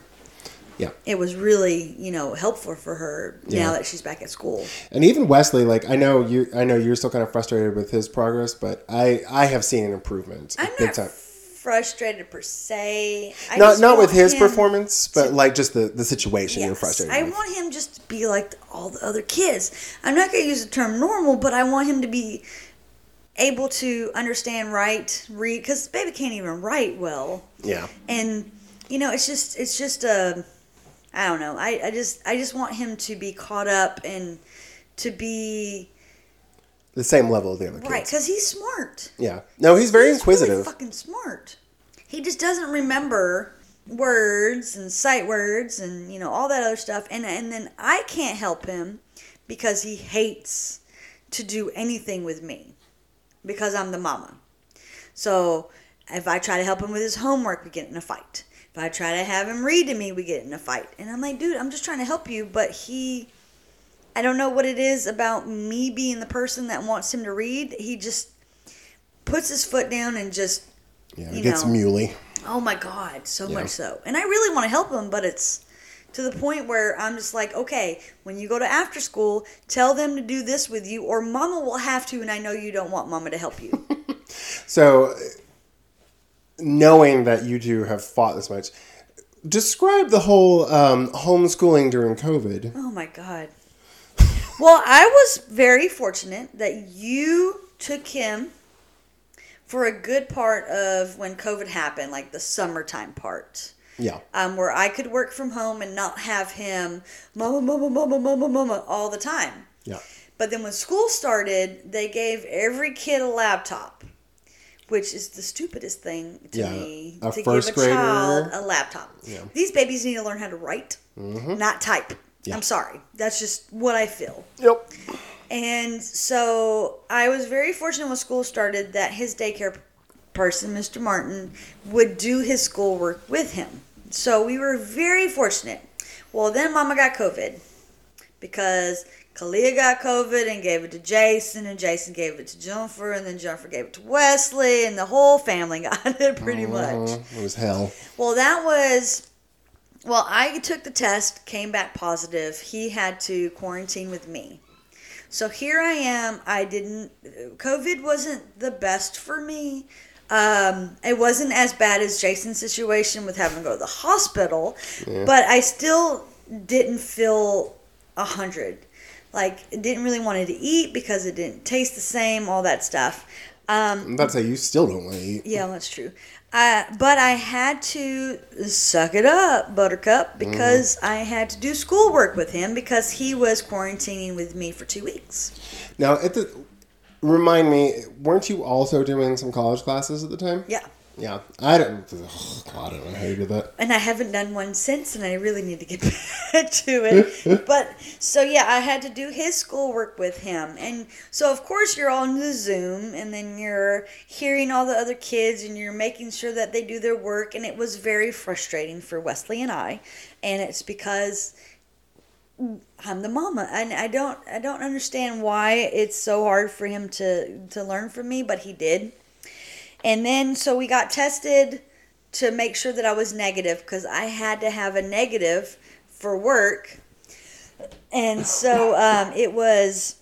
Yeah.
It was really, you know, helpful for her
Yeah.
now that she's back at school.
And even Wesley like I know you I know you're still kind of frustrated with his progress, but I I have seen an improvement.
I'm
big
not
time.
frustrated per se. I
Not not with his performance, but like just the the situation you're frustrated
I
with.
want him just to be like all the other kids. I'm not going to use the term normal, but I want him to be able to understand, write, read, because baby can't even write well.
yeah.
And you know, it's just, it's just a, I don't know. I, I just, I just want him to be caught up and to be
The same level of the other kids.
right, because he's smart.
Yeah. No, he's very
He's
inquisitive.
Really fucking smart. He just doesn't remember words and sight words and you know all that other stuff. And and then I can't help him because he hates to do anything with me because I'm the mama. So if I try to help him with his homework, we get in a fight. If I try to have him read to me, we get in a fight. And I'm like, dude, I'm just trying to help you, but he I don't know what it is about me being the person that wants him to read. He just puts his foot down and just
yeah,
you
gets
know.
muley.
oh my god, so
Yeah.
much so. And I really want to help him, but it's to the point where I'm just like, okay, when you go to after school, tell them to do this with you, or Mama will have to, and I know you don't want Mama to help you.
So, knowing that you two have fought this much, describe the whole um, homeschooling during COVID.
Oh my god. Well, I was very fortunate that you took him for a good part of when COVID happened, like the summertime part.
Yeah,
um, where I could work from home and not have him mama, mama, mama, mama, mama all the time.
yeah,
But then when school started, they gave every kid a laptop, which is the stupidest thing to
Yeah,
me
a
to
first
give a child a laptop.
Yeah. Mm-hmm.
These babies need to learn how to write, not type.
Yeah.
I'm sorry. That's just what I feel.
yep,
And so I was very fortunate when school started that his daycare person, Mr. Martin, would do his schoolwork with him. So we were very fortunate. Well, then Mama got COVID because Kalia got COVID and gave it to Jason, and Jason gave it to Jennifer, and then Jennifer gave it to Wesley, and the whole family got it pretty much.
Uh, it was hell.
Well, that was. Well, I took the test, came back positive. He had to quarantine with me. So here I am. I didn't. COVID wasn't the best for me. Um, it wasn't as bad as Jason's situation with having to go to the hospital, but I still didn't feel a hundred. Like, didn't really want to eat because it didn't taste the same. All that stuff. Um,
I'm about to say you still don't want to eat.
yeah, that's true. Uh, but I had to suck it up, Buttercup, because I had to do schoolwork with him because he was quarantining with me for two weeks.
Now, at the remind me, weren't you also doing some college classes at the time?
Yeah.
Yeah, I don't. Oh God, I don't know how you did that.
and I haven't done one since, and I really need to get back to it. but so yeah, I had to do his schoolwork with him, and so of course you're on the Zoom, and then you're hearing all the other kids, and you're making sure that they do their work, and it was very frustrating for Wesley and I, and it's because I'm the mama, and I don't I don't understand why it's so hard for him to to learn from me, but he did. And then so we got tested to make sure that I was negative because I had to have a negative for work. And so um, it was.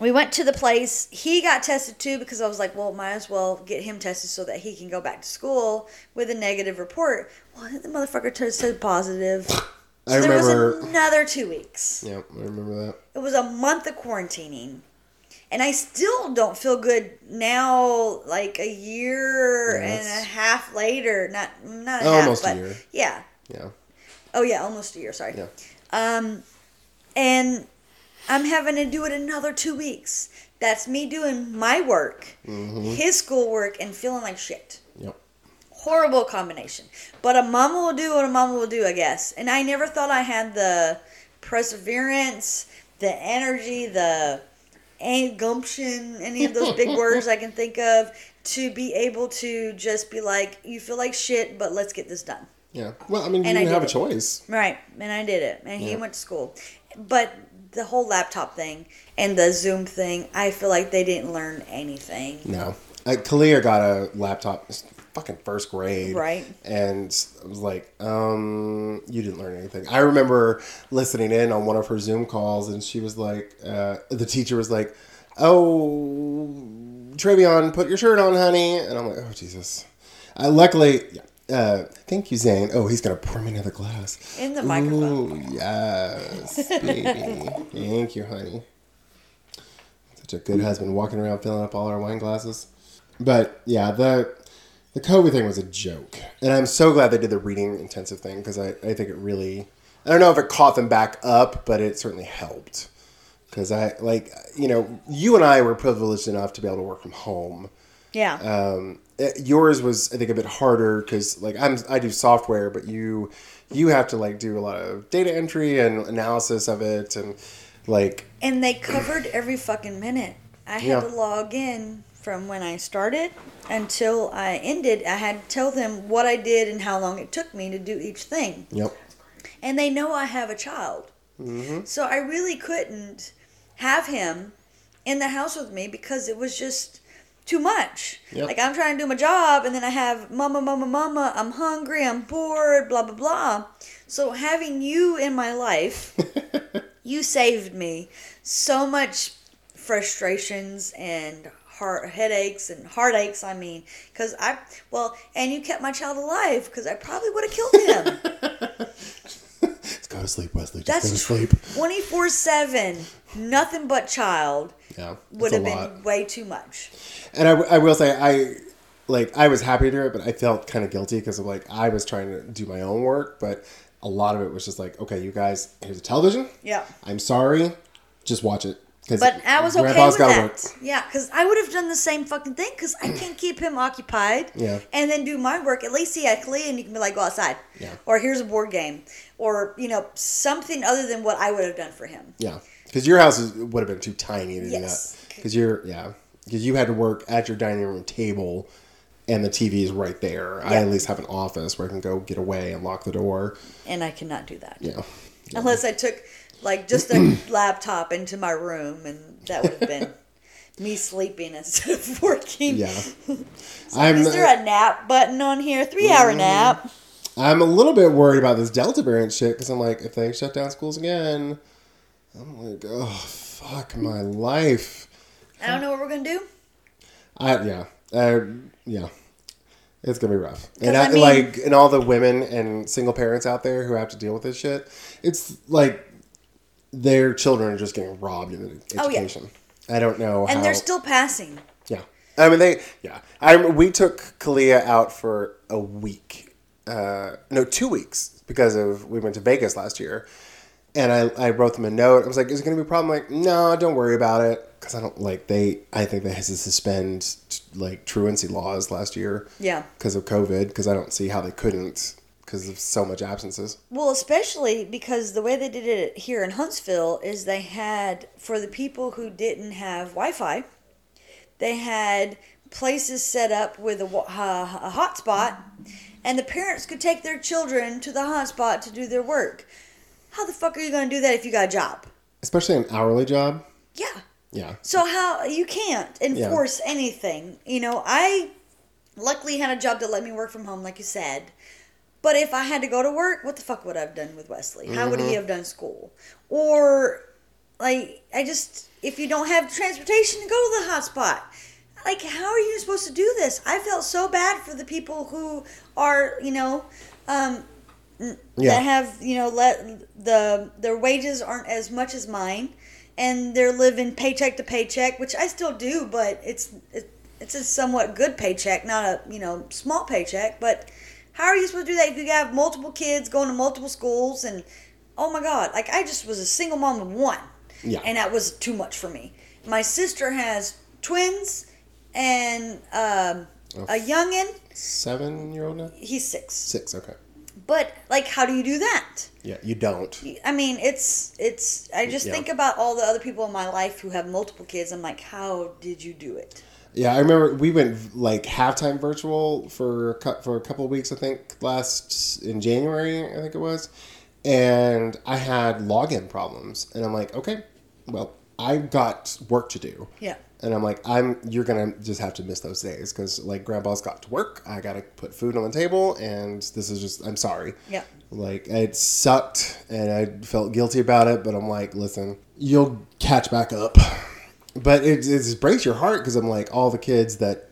We went to the place. He got tested too because I was like, well, might as well get him tested so that he can go back to school with a negative report. Well, the motherfucker tested positive. So
I
there
remember.
was another two weeks.
Yeah, I remember that.
It was a month of quarantining. And I still don't feel good now, like a year
Yeah,
and a half later. Not not a half,
almost a
but
year.
yeah.
Yeah,
Oh yeah, almost a year. Sorry.
yeah.
Um, and I'm having to do it another two weeks. That's me doing my work,
Mm-hmm.
his schoolwork, and feeling like shit.
Yep.
Horrible combination. But a mama will do what a mama will do, I guess. And I never thought I had the perseverance, the energy, the any gumption, any of those big words I can think of, to be able to just be like, you feel like shit, but let's get this done.
Yeah. Well, I mean, you
And I
didn't have a choice.
Right, and I did it, and he went to school. But the whole laptop thing and the Zoom thing, I feel like they didn't learn anything.
No. Uh, Kalia got a laptop fucking first grade.
Right.
And I was like, um, you didn't learn anything. I remember listening in on one of her Zoom calls, and she was like, uh, the teacher was like, oh, Travion, put your shirt on, honey. And I'm like, oh, Jesus. I, luckily, yeah. Uh, thank you, Zane. Oh, he's gonna pour me another glass.
In the microphone.
Ooh, yes, baby. thank you, honey. Such a good husband, walking around filling up all our wine glasses. But yeah, the the COVID thing was a joke, and I'm so glad they did the reading intensive thing because I, I think it really I don't know if it caught them back up, but it certainly helped because I like you know you and I were privileged enough to be able to work from home.
Yeah.
Um, it- yours was I think a bit harder because like I'm I do software, but you you have to like do a lot of data entry and analysis of it and like
and they covered every fucking minute. I had
Yeah.
to log in from when I started until I ended. I had to tell them what I did and how long it took me to do each thing.
yep
and they know I have a child.
Mm-hmm.
So I really couldn't have him in the house with me because it was just too much.
Yep.
Like I'm trying to do my job and then I have mama, mama, mama, I'm hungry, I'm bored, blah, blah, blah. So having you in my life, you saved me so much frustrations and heart headaches and heartaches. I mean, because I well, and you kept my child alive because I probably would have killed him.
Just go to sleep, Wesley. Just
That's
go to sleep.
twenty four seven, nothing but child
Yeah,
would have been way too much.
And I will say, I like I was happy to do it, but I felt kind of guilty because of like I was trying to do my own work, but a lot of it was just like, okay, you guys, here's a television.
Yeah.
I'm sorry, just watch it.
But I was okay with that.
work.
Yeah, because I would have done the same fucking thing because I can't keep him occupied.
Yeah.
And then do my work. At least he had Kalia and you can be like, go outside.
Yeah.
Or here's a board game. Or, you know, something other than what I would have done for him.
Yeah, because your house is, would have been too tiny to
Yes.
do that. Because you're yeah, because you had to work at your dining room table, and the TV is right there.
Yeah.
I at least have an office where I can go get away and lock the door.
And I cannot do that.
Yeah,
Unless I took, like, just a laptop into my room and that would have been me sleeping instead of working.
yeah. I'm
Is there a nap button on here? Three hour nap.
I'm a little bit worried about this Delta variant shit because I'm like, if they shut down schools again, I'm like, oh fuck my life.
I don't know what we're going to do.
I yeah, uh, yeah. It's gonna be rough, and I,
I mean-
like, and all the women and single parents out there who have to deal with this shit. It's like their children are just getting robbed in
Oh, yeah.
education. I don't know
And
how.
they're still passing.
yeah. I mean, they yeah. I we took Kalia out for a week, uh, no, two weeks because of we went to Vegas last year, And I, I wrote them a note. I was like, "Is it going to be a problem?" Like, no, don't worry about it, because I don't like they. I think they had to suspend like truancy laws last year.
Yeah.
Because of COVID, because I don't see how they couldn't because of so much absences.
Well, especially because the way they did it here in Huntsville is they had, for the people who didn't have Wi Fi, they had places set up with a, uh, a hotspot, and the parents could take their children to the hotspot to do their work. How the fuck are you going to do that if you got a job?
Especially an hourly job.
Yeah.
Yeah.
So how you can't enforce anything. You know, I luckily had a job that let me work from home, like you said. But if I had to go to work, what the fuck would I have done with Wesley? How would he have done school? Or like I just if you don't have transportation to go to the hotspot, like how are you supposed to do this? I felt so bad for the people who are, you know, um,
Yeah.
that have you know let the their wages aren't as much as mine, and they're living paycheck to paycheck, which I still do, but it's it, it's a somewhat good paycheck, not a you know small paycheck. But how are you supposed to do that if you have multiple kids going to multiple schools and oh my god, like I just was a single mom of one,
Yeah.
and that was too much for me. My sister has twins and um, a youngin.
Seven year old now?
He's six.
Six, okay.
But like, how do you do that?
Yeah, you don't.
I mean, it's it's. I just
Yeah.
think about all the other people in my life who have multiple kids. I'm like, how did you do it?
Yeah, I remember we went like halftime virtual for a for a couple of weeks. I think last in January, I think it was, and I had login problems, and I'm like, okay, well, I've got work to do.
Yeah.
And I'm like, I'm you're gonna just have to miss those days because like grandpa's got to work. I gotta put food on the table, and this is just I'm sorry.
Yeah.
Like it sucked, and I felt guilty about it. But I'm like, listen, you'll catch back up. But it, it just breaks your heart because I'm like all the kids that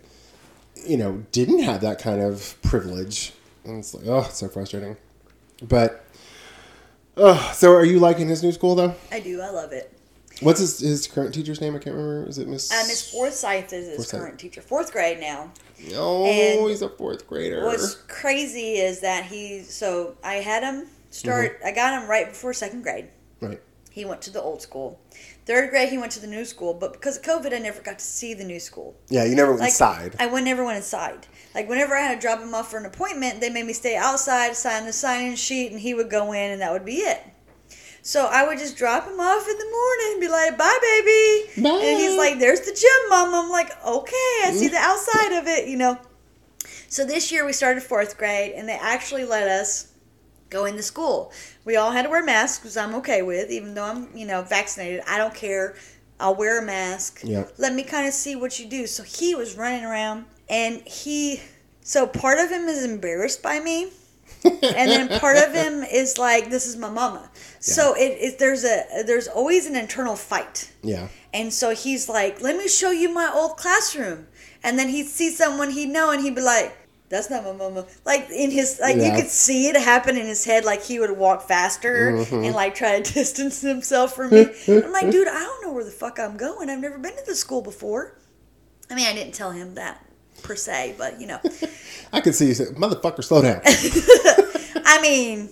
you know didn't have that kind of privilege, and it's like, oh, it's so frustrating. But oh, so are you liking his new school though?
I do. I love it.
What's his, his current teacher's name? I can't remember. Is it Miss?
Uh, Miss Forsyth is his
Forsyth.
current teacher, fourth grade now.
Oh,
and
he's a fourth grader.
What's crazy is that he. So I had him start. I got him right before second grade.
Right.
He went to the old school. Third grade, he went to the new school. But because of COVID, I never got to see the new school.
Yeah, you never went
Like,
inside.
I went, never went inside. Like whenever I had to drop him off for an appointment, they made me stay outside, sign the sign-in sheet, and he would go in, and that would be it. So I would just drop him off in the morning and be like, "Bye, baby,"
Bye.
and he's like, "There's the gym, mom." I'm like, "Okay, I see mm-hmm. the outside of it," you know. So this year we started fourth grade, and they actually let us go into school. We all had to wear masks, which I'm okay with, even though I'm, you know, vaccinated. I don't care. I'll wear a mask.
Yeah.
Let me kind of see what you do. So he was running around, and he, so part of him is embarrassed by me, and then part of him is like, this is my mama. So it, it there's a there's always an internal fight.
Yeah.
And so he's like, "Let me show you my old classroom." And then he'd see someone he'd know, and he'd be like, "That's not my mama." Like in his, like
Yeah.
you could see it happen in his head. Like he would walk faster mm-hmm. and like try to distance himself from me. I'm like, dude, I don't know where the fuck I'm going. I've never been to the school before. I mean, I didn't tell him that per se, but you know,
I could see you say, motherfucker, slow down.
I mean.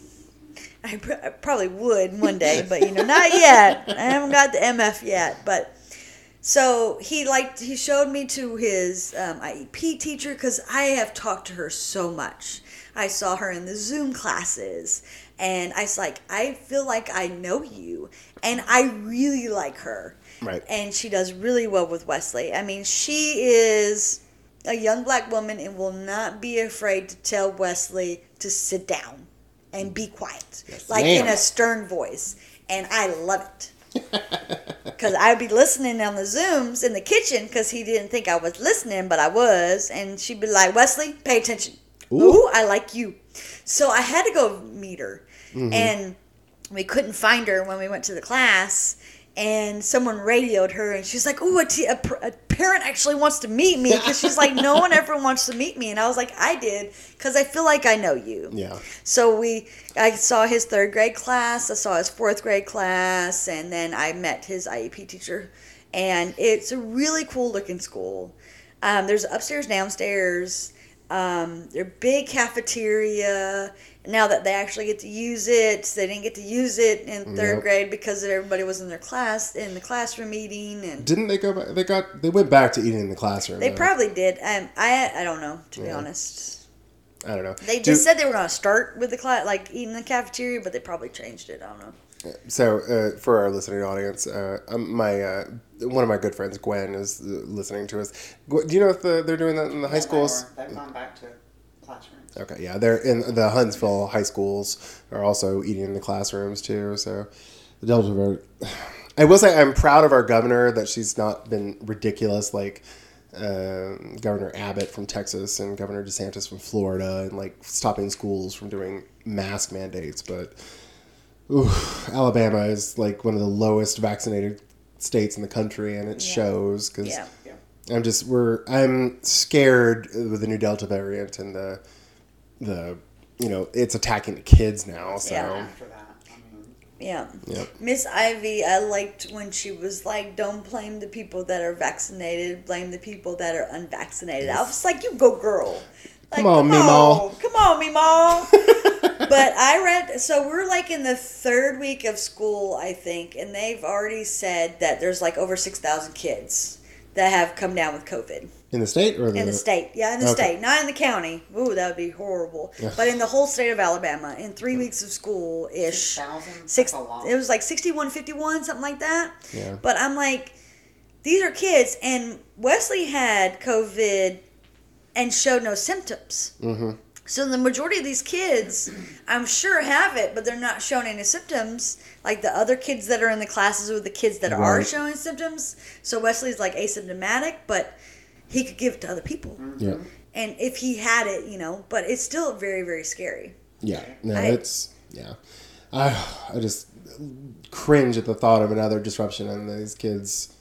I, pr- I probably would one day, but you know, not yet. I haven't got the MF yet, but so he like he showed me to his um, IEP teacher because I have talked to her so much. I saw her in the Zoom classes, and I was like, I feel like I know you, and I really like her.
Right.
And she does really well with Wesley. I mean, she is a young black woman and will not be afraid to tell Wesley to sit down and be quiet, like in a stern voice. And I love it because I'd be listening on the Zooms in the kitchen because he didn't think I was listening, but I was. And she'd be like, Wesley, pay attention. Ooh, I like you. So I had to go meet her. Mm-hmm. And we couldn't find her when we went to the class. And someone radioed her, and she's like, "Oh, a, t- a, pr- a parent actually wants to meet me because she's like, no one ever wants to meet me." And I was like, "I did because I feel like I know you."
Yeah.
So we, I saw his third grade class, I saw his fourth grade class, and then I met his IEP teacher, and it's a really cool looking school. Um, there's upstairs, downstairs. Um, their big cafeteria. Now that they actually get to use it, they didn't get to use it in third
Yep.
grade because everybody was in their class in the classroom eating, and
Didn't they go back? They got they went back to eating in the classroom.
they
though.
probably did. Um, I I don't know to be honest.
I don't know.
They
Do-
just said they were going to start with the class, like eating in the cafeteria, but they probably changed it. I don't know.
So, uh, for our listening audience, uh, um, my uh, one of my good friends, Gwen, is uh, listening to us. Do you know if the, they're doing that in the high
Yeah,
schools?
They They've gone back to classrooms.
Okay, yeah, they're in the Huntsville high schools are also eating in the classrooms too. So, the Delta vote. I will say I'm proud of our governor that she's not been ridiculous like uh, Governor Abbott from Texas and Governor DeSantis from Florida and like stopping schools from doing mask mandates. But ooh, Alabama is like one of the lowest vaccinated states in the country, and it
Yeah.
shows because
Yeah.
I'm just we're I'm scared with the new Delta variant and the the you know it's attacking the kids now. So
Yeah.
After that, I mean,
Yeah.
Yep.
Miss Ivey, I liked when she was like, "Don't blame the people that are vaccinated. Blame the people that are unvaccinated." I was like, "You go, girl." Like,
Come on, Meemaw.
Come on, Meemaw. But I read, so we're like in the third week of school, I think, and they've already said that there's like over six thousand kids that have come down with COVID
in the state or the,
in the state. Yeah, in the
Okay.
state, not in the county. Ooh, that would be horrible. But in the whole state of Alabama, in three weeks of school ish.
6,000?
Six.
That's a lot.
It was like sixty-one, fifty-one, something like that.
Yeah.
But I'm like, these are kids, and Wesley had COVID and showed no symptoms.
Mm-hmm.
So the majority of these kids, I'm sure, have it, but they're not showing any symptoms. Like the other kids that are in the classes with the kids that are showing symptoms. So Wesley's like asymptomatic, but he could give it to other people. Mm-hmm.
Yeah.
And if he had it, you know, but it's still very, very scary.
Yeah. No,
I-
it's yeah. I I just cringe at the thought of another disruption in these kids,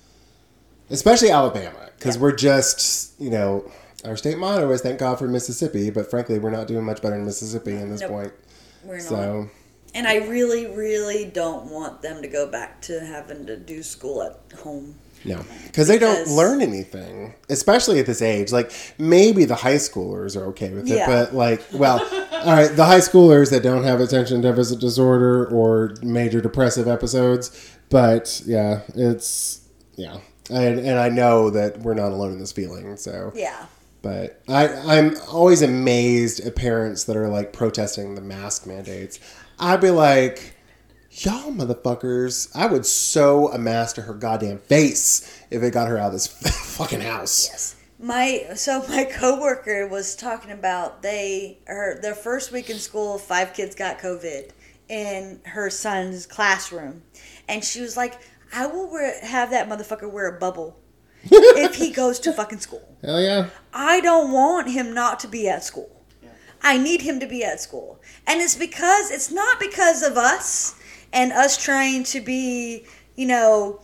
especially Alabama, because
Yeah.
we're just you know our state motto is "Thank God for Mississippi," but frankly, we're not doing much better in Mississippi at this
Nope.
point.
We're not.
So
And I really, really don't want them to go back to having to do school at home.
No, because they don't learn anything, especially at this age. Like maybe the high schoolers are okay with it,
Yeah.
but like, well, all right, the high schoolers that don't have attention deficit disorder or major depressive episodes. But yeah, it's yeah, and and I know that we're not alone in this feeling. So
Yeah.
But I, I'm always amazed at parents that are like protesting the mask mandates. I'd be like, y'all motherfuckers, I would sew a mask to her goddamn face if it got her out of this fucking house.
Yes. My so my coworker was talking about they her their first week in school, five kids got COVID in her son's classroom, and she was like, "I will wear, have that motherfucker wear a bubble if he goes to fucking school.
Hell yeah.
I don't want him not to be at school.
Yeah.
I need him to be at school. And it's because it's not because of us and us trying to be, you know,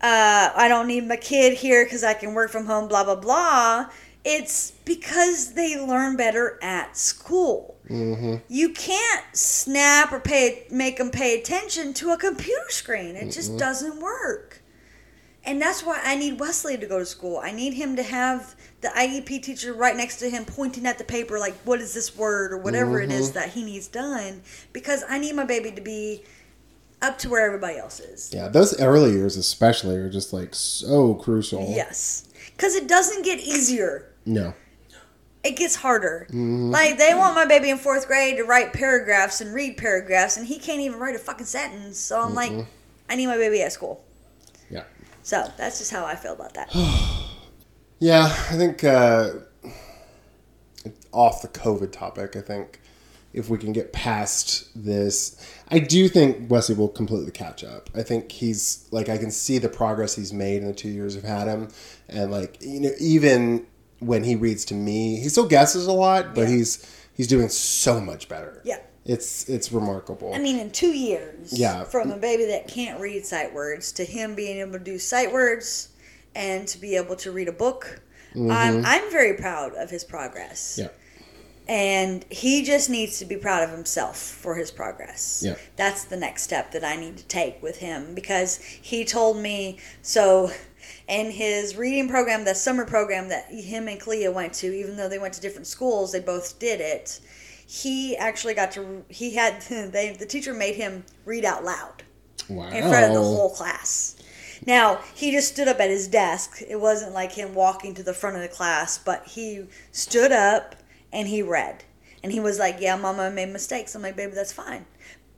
uh, I don't need my kid here because I can work from home, blah, blah, blah. It's because they learn better at school. You can't snap or pay make them pay attention to a computer screen. It just doesn't work. And that's why I need Wesley to go to school. I need him to have the IEP teacher right next to him pointing at the paper, like, what is this word or whatever it is mm-hmm. that he needs done. Because I need my baby to be up to where everybody else is.
Yeah, those early years especially are just like so crucial.
Yes. Because it doesn't get easier,
No.
it gets harder. Mm-hmm. Like, they want my baby in fourth grade to write paragraphs and read paragraphs, and he can't even write a fucking sentence. So I'm like, mm-hmm. I need my baby at school. So that's just how I feel about that.
Yeah, I think uh, off the COVID topic, I think if we can get past this, I do think Wesley will completely catch up. I think he's like I can see the progress he's made in the two years I've had him, and like you know even when he reads to me, he still guesses a lot, but
Yeah.
he's he's doing so much better.
Yeah.
It's it's remarkable.
I mean, in two years,
Yeah.
from a baby that can't read sight words to him being able to do sight words and to be able to read a book, I'm, I'm very proud of his progress.
Mm-hmm. yeah,
And he just needs to be proud of himself for his progress.
Yeah.
That's the next step that I need to take with him because he told me so And his reading program, the summer program that him and Kalia went to, even though they went to different schools, they both did it. He actually got to. He had they the teacher made him read out loud
Wow.
in front of the whole class. Now, he just stood up at his desk. It wasn't like him walking to the front of the class, but he stood up and he read. And he was like, Yeah, Mama, made mistakes. I'm like, Baby, that's fine.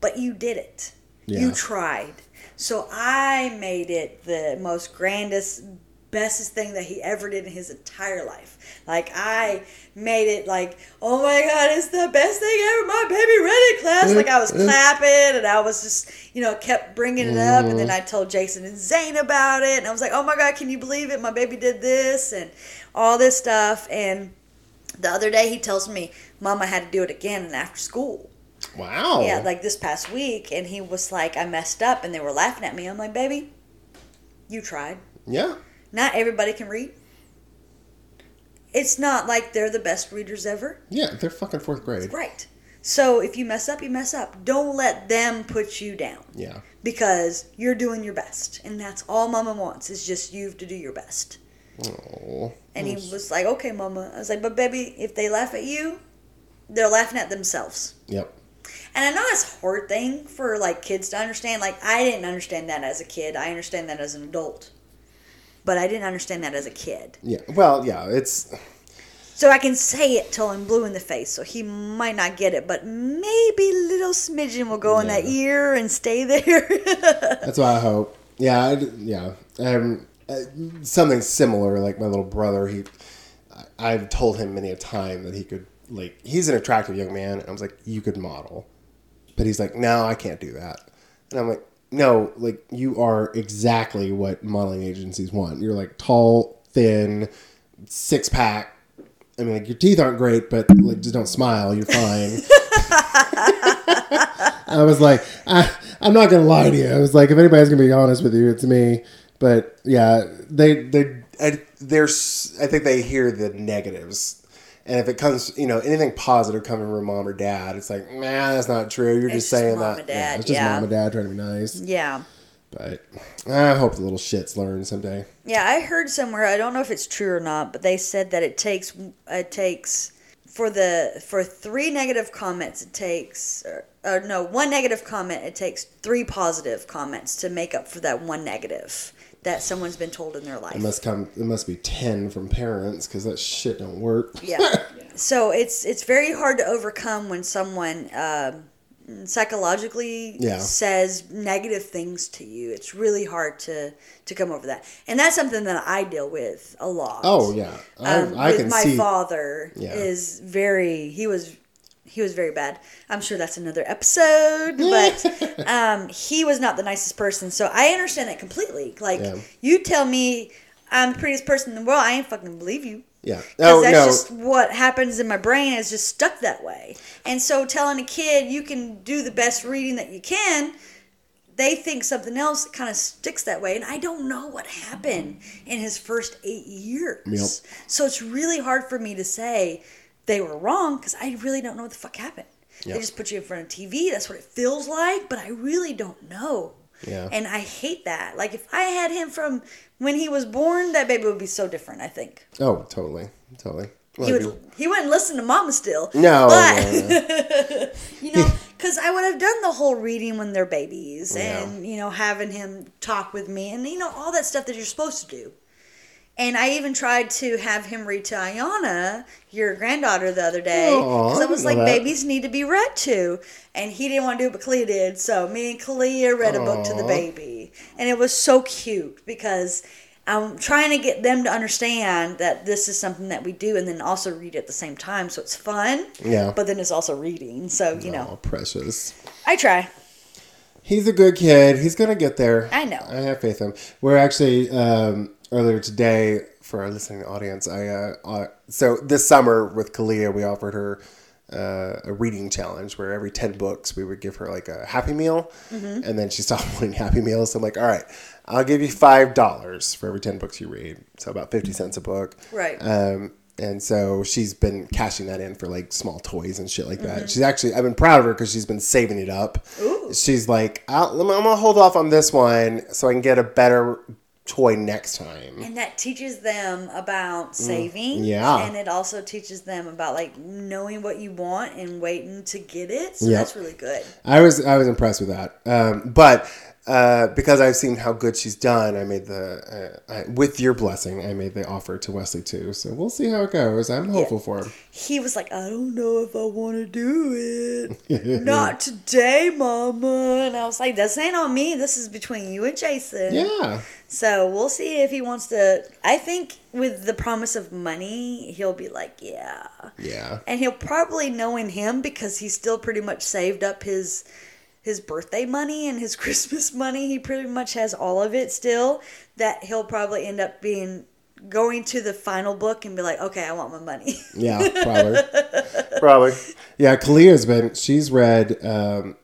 But you did it.
Yeah.
You tried. So I made it the most grandest, bestest thing that he ever did in his entire life. Like, I made it like, Oh my God, it's the best thing ever. My baby read it, class. Like, I was clapping and I was just, you know, kept bringing it up. And then mm-hmm. I told Jason and Zane about it. And I was like, Oh my God, can you believe it? My baby did this and all this stuff. And the other day he tells me, Mama had to do it again and after school.
Wow.
Yeah, like this past week, and he was like, I messed up, and they were laughing at me. I'm like, baby, you tried.
Yeah.
Not everybody can read. It's not like they're the best readers ever.
Yeah. They're fucking fourth grade.
Right. So if you mess up, you mess up. Don't let them put you down
Yeah.
because you're doing your best, and that's all Mama wants is just you to do your best.
Oh.
And he was like, okay, Mama. I was like, but baby, if they laugh at you, they're laughing at themselves.
Yep.
And I know it's a hard thing for like kids to understand. Like I didn't understand that as a kid. I understand that as an adult. But I didn't understand that as a kid.
Yeah. Well, yeah. It's
So I can say it till I'm blue in the face. So he might not get it, but maybe little smidgen will go in that
Yeah.
ear and stay there.
That's what I hope. Yeah, I yeah. Um, uh, something similar, like my little brother. He, I, I've told him many a time that he could, like, he's an attractive young man. And I was like, you could model, but he's like, no, I can't do that. And I'm like, no, like you are exactly what modeling agencies want. You're like tall, thin, six pack. I mean, like your teeth aren't great, but like just don't smile. You're fine. I was like, I, I'm not gonna lie to you. I was like, if anybody's gonna be honest with you, it's me. But yeah, they they I, there's I think they hear the negatives, and if it comes, you know, anything positive coming from mom or dad, it's like, man, that's not true. You're just
just
saying
mom
that.
and
yeah, it's just
yeah.
mom and dad trying to be nice.
yeah.
But I hope the little shits learn someday.
Yeah, I heard somewhere. I don't know if it's true or not, but they said that it takes it takes for the for three negative comments. It takes or, or no one negative comment. It takes three positive comments to make up for that one negative that someone's been told in their life.
It must come. It must be ten from parents because that shit don't work.
yeah. So it's it's very hard to overcome when someone um, psychologically
Yeah.
says negative things to you. It's really hard to to come over that, and that's something that I deal with a lot.
Oh yeah, I,
Um,
I can
my
see.
father
Yeah.
is very he was he was very bad. I'm sure that's another episode, but um, he was not the nicest person. So I understand that completely. Like
Yeah.
you tell me I'm the prettiest person in the world, I ain't fucking believe you.
Yeah.
Because
Oh
that's
no.
just what happens in my brain is just stuck that way. And so telling a kid you can do the best reading that you can, they think something else kind of sticks that way. And I don't know what happened in his first eight years.
Yep.
So it's really hard for me to say they were wrong because I really don't know what the fuck happened.
Yep.
They just put you in front of TV. That's what it feels like, but I really don't know.
Yeah.
And I hate that. Like if I had him from when he was born, that baby would be so different. I think
oh, totally, totally. Well,
he would.
you-
He wouldn't listen to Mama still.
No,
but
no, no.
you know, because I would have done the whole reading when they're babies,
Yeah.
and you know, having him talk with me, and you know, all that stuff that you're supposed to do. And I even tried to have him read to Ayana, your granddaughter, the other day, because I
I
was like,
that.
babies need to be read to, and he didn't want to do it, but Kalia did. So me and Kalia read a book to the baby, and it was so cute because. I'm trying to get them to understand that this is something that we do and then also read at the same time. So it's fun.
Yeah.
But then it's also reading. So, you know,
Oh, precious.
I try.
He's a good kid. He's gonna get there.
I know.
I have faith in him. We're actually um, earlier today for our listening audience. I uh, uh, so this summer with Kalia, we offered her uh, a reading challenge where every ten books we would give her like a Happy Meal,
Mm-hmm.
and then she stopped wanting Happy Meals. So I'm like, all right, I'll give you five dollars for every ten books you read. So about fifty cents a book.
Right.
Um, and so she's been cashing that in for like small toys and shit like
Mm-hmm.
that. She's actually, I've been proud of her because she's been saving it up. She's like, I'll, I'm gonna hold off on this one so I can get a better toy next time.
And that teaches them about saving.
Mm, yeah.
And it also teaches them about like knowing what you want and waiting to get it. So
Yep.
that's really good.
I was I was impressed with that. Um, but uh, because I've seen how good she's done, I made the uh, I, with your blessing, I made the offer to Wesley too. So we'll see how it goes. I'm hopeful for him.
He was like, I don't know if I want to do it. Not today, Mama. And I was like, this ain't on me. This is between you and Jason.
Yeah,
So we'll see if he wants to. I think with the promise of money, he'll be like, yeah.
yeah.
And he'll probably knowing him because he's still pretty much saved up his his birthday money and his Christmas money. He pretty much has all of it still. That he'll probably end up being going to the final book and be like, okay, I want my money.
Yeah, probably. probably. Yeah, Kalia's been, she's read, um,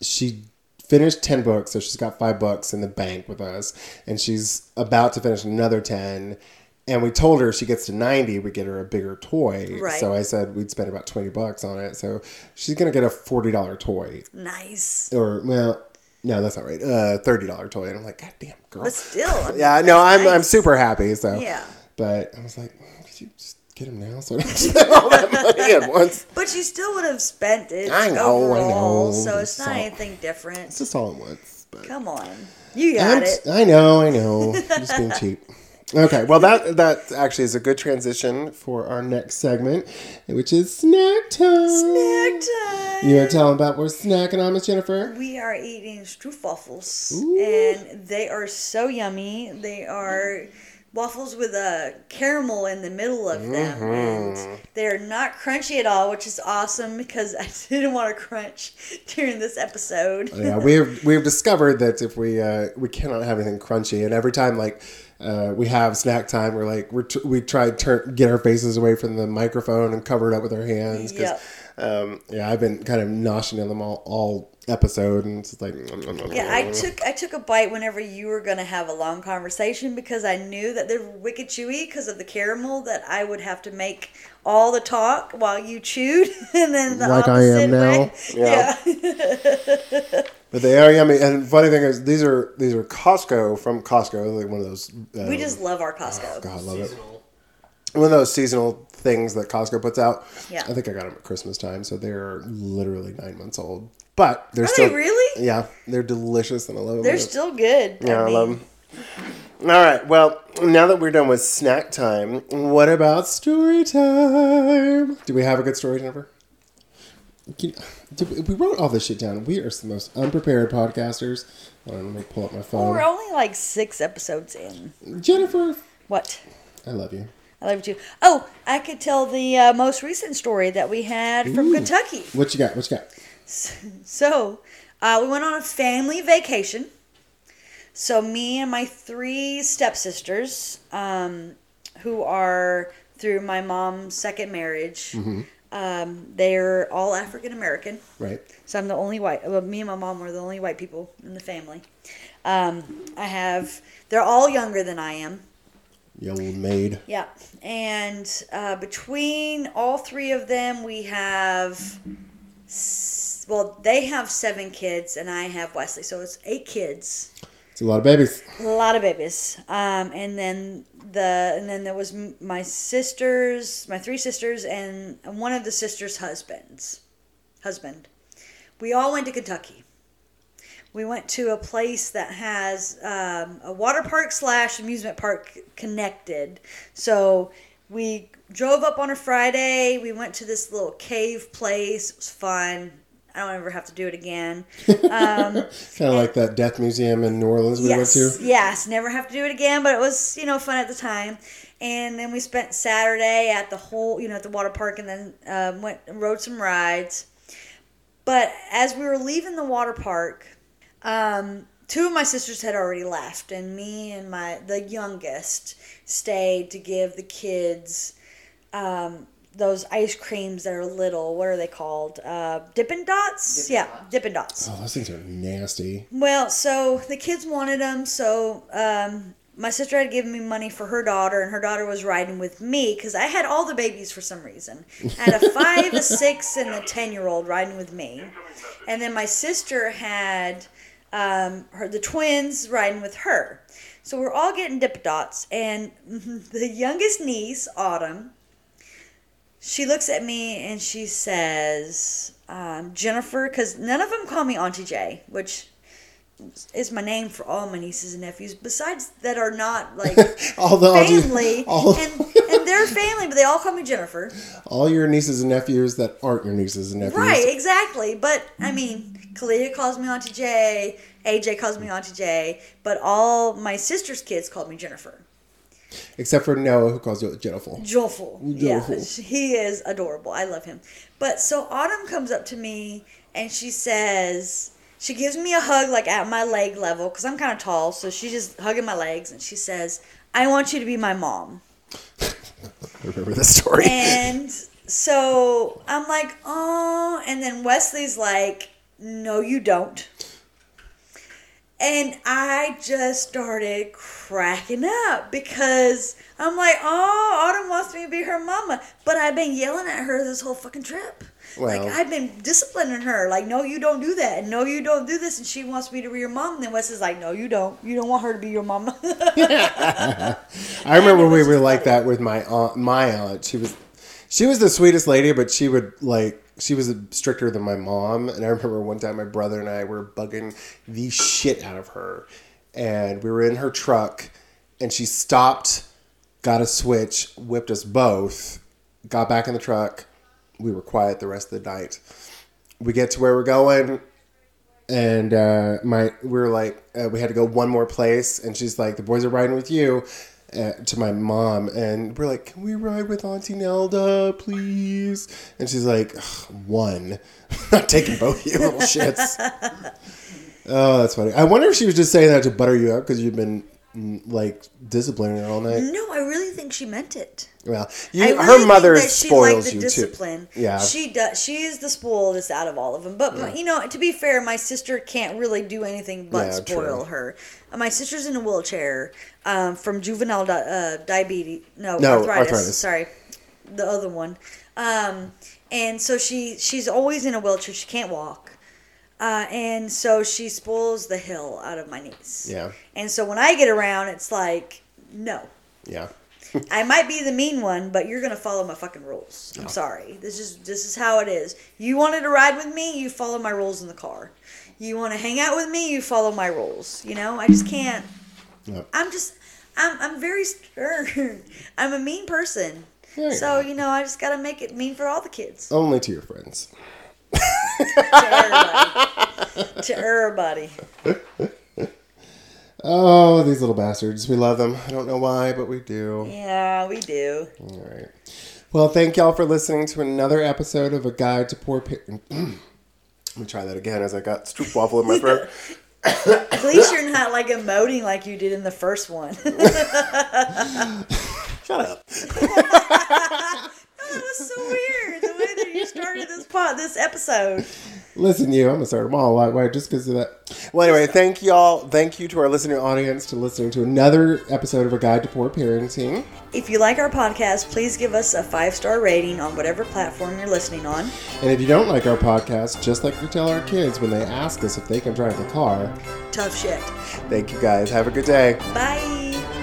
she finished 10 books, so she's got five books in the bank with us, and she's about to finish another 10. And we told her she gets to 90, we get her a bigger toy.
Right.
So I said we'd spend about 20 bucks on it. So she's going to get a $40 toy.
nice.
Or, well, no, that's not right. Uh, $30 toy. And I'm like, God damn, girl.
But still, I mean,
Yeah, no, I'm, I'm super happy. So,
Yeah.
But I was like, could you just get him now so I don't spend all that money at once?
But you still would have spent it
I know, I know.
so it's not
So-
anything different.
It's just all at once. But
Come on, you got
I'm-
it.
I know, I know. I'm just being cheap. Okay, well that that actually is a good transition for our next segment, which is snack time.
Snack time.
You want to tell them about we're snacking on, Miss Jennifer?
We are eating stroopwafels, and they are so yummy. They are waffles with a caramel in the middle of them,
Mm-hmm.
and they're not crunchy at all, which is awesome because I didn't want to crunch during this episode.
yeah, we've we've discovered that if we uh, we cannot have anything crunchy, and every time like uh, we have snack time, we're like we're t- we try to turn get our faces away from the microphone and cover it up with our hands. 'cause,
Yep.
Um, yeah, I've been kind of noshing on them all all episode, and it's like
Yeah, I took I took a bite whenever you were gonna have a long conversation because I knew that they're wicked chewy because of the caramel that I would have to make all the talk while you chewed and then the
Like I am
way.
now?
Yeah.
But they are yummy. And funny thing is, these are these are Costco from Costco, like one of those. Um,
we just love our Costco.
Oh, God, I love it. One of those seasonal things that Costco puts out.
Yeah.
I think I got them at Christmas time, so they're literally nine months old. But they're
Are
still
they really?
Yeah, they're delicious, and I love them.
They're still good.
Yeah, I,
mean,
love them. All right. Well, now that we're done with snack time, what about story time? Do we have a good story, Jennifer? We wrote all this shit down. We are the most unprepared podcasters. Hold on, let me pull up my
Well,
phone.
we're only like six episodes in.
Jennifer,
What?
I love you.
I love you. Too. Oh, I could tell the uh, most recent story that we had from
Ooh.
Kentucky.
What you got? What you got?
So, uh, we went on a family vacation. So, me and my three stepsisters, um, who are through my mom's second marriage, um, they're all African American.
Right.
So, I'm the only white. Well, me and my mom were the only white people in the family. Um, I have, they're all younger than I am.
You old maid.
Yeah, and uh, between all three of them, we have. s- Well, they have seven kids, and I have Wesley, so it's eight kids.
It's a lot of babies.
A lot of babies. Um, and then the and then there was my sisters, my three sisters, and one of the sisters' husbands, husband. We all went to Kentucky. We went to a place that has um, a water park slash amusement park connected. So we drove up on a Friday. We went to this little cave place. It was fun. I don't ever have to do it again. Um,
Kind of like that death museum in New Orleans we
yes,
went to.
yes, never have to do it again, but it was you know fun at the time. And then we spent Saturday at the whole you know at the water park, and then um, went and rode some rides. But as we were leaving the water park, um, two of my sisters had already left, and me and my the youngest stayed to give the kids um, those ice creams that are little. What are they called? Uh, Dippin' Dots.
Dippin'
yeah,
Dots.
Dippin' Dots.
Oh, those things are nasty.
Well, so the kids wanted them, so um, my sister had given me money for her daughter, and her daughter was riding with me because I had all the babies for some reason. I had a five, a six, and a ten year old riding with me, and then my sister had um, her the twins riding with her. So we're all getting dip dots, and the youngest niece, Autumn, she looks at me and she says, um, Jennifer, because none of them call me Auntie J, which is my name for all my nieces and nephews, besides that are not like
All the
family,
all,
and, and they're family, but they all call me Jennifer.
all your nieces and nephews that aren't your nieces and nephews.
Right, exactly. But I mean, Kalia calls me Auntie J, AJ calls me Auntie J, but all my sister's kids called me Jennifer.
Except for Noah, who calls you Jennifer.
Joyful. Yeah,
Joyful.
he is adorable. I love him. But so Autumn comes up to me and she says, she gives me a hug like at my leg level because I'm kind of tall. So she's just hugging my legs and she says, I want you to be my mom.
I remember this story.
And so I'm like, oh. And then Wesley's like, no, you don't. And I just started cracking up because I'm like, oh, Autumn wants me to be her mama. But I've been yelling at her this whole fucking trip. like, I've been disciplining her. Like, no, you don't do that. And no, you don't do this. And she wants me to be your mom. And then Wes is like, no, you don't. You don't want her to be your mama.
I remember we were like
funny.
that with my aunt. My aunt, she was, she was the sweetest lady, but she would like, she was stricter than my mom. And I remember one time my brother and I were bugging the shit out of her, and we were in her truck, and she stopped, got a switch, whipped us both, got back in the truck. We were quiet the rest of the night. We get to where we're going, and uh, my we were like uh, we had to go one more place and she's like the boys are riding with you to my mom and we're like can we ride with auntie nelda please? And she's like "Ugh, one. Not taking both of you little shits. Oh that's funny. I wonder if she was just saying that to butter you up because you've been like disciplining her all night
no, I really think she meant it.
well you,
really
her mother spoils
the
you
discipline.
too yeah
she does. She is the spoilest out of all of them. But my- you know, to be fair, my sister can't really do anything but
Yeah,
spoil
true.
her. Uh, My sister's in a wheelchair um, from juvenile di- uh, diabetes. No,
No,
arthritis.
arthritis.
Sorry, the other one. Um, and so she she's always in a wheelchair. She can't walk. Uh, and so she spoils the hill out of my niece.
yeah
And so when I get around, it's like, no.
yeah
I might be the mean one, but you're gonna follow my fucking rules. I'm sorry. This is this is how it is. You wanted to ride with me, you follow my rules in the car. You want to hang out with me, you follow my rules. You know, I just can't.
Yep.
I'm just, I'm, I'm very stern. I'm a mean person. So you know, I just gotta make it mean for all the kids.
only to your friends
To everybody. to everybody.
oh these little bastards we love them i don't know why but we do
Yeah, we do.
All right. Well, thank y'all for listening to another episode of A Guide to Poor Parents. Let me try that again as I got stroop waffle in my throat.
At least you're not like emoting like you did in the first one.
Shut up.
was so weird. The way that you started this pod, this episode.
Listen, you, I'm gonna start them all. Why? Why? Just because of that. Well, anyway, thank y'all. Thank you to our listening audience to listening to another episode of A Guide to Poor Parenting.
If you like our podcast, please give us a five star rating on whatever platform you're listening on.
And if you don't like our podcast, just like we tell our kids when they ask us if they can drive the car,
Tough shit.
thank you guys. Have a good day.
Bye.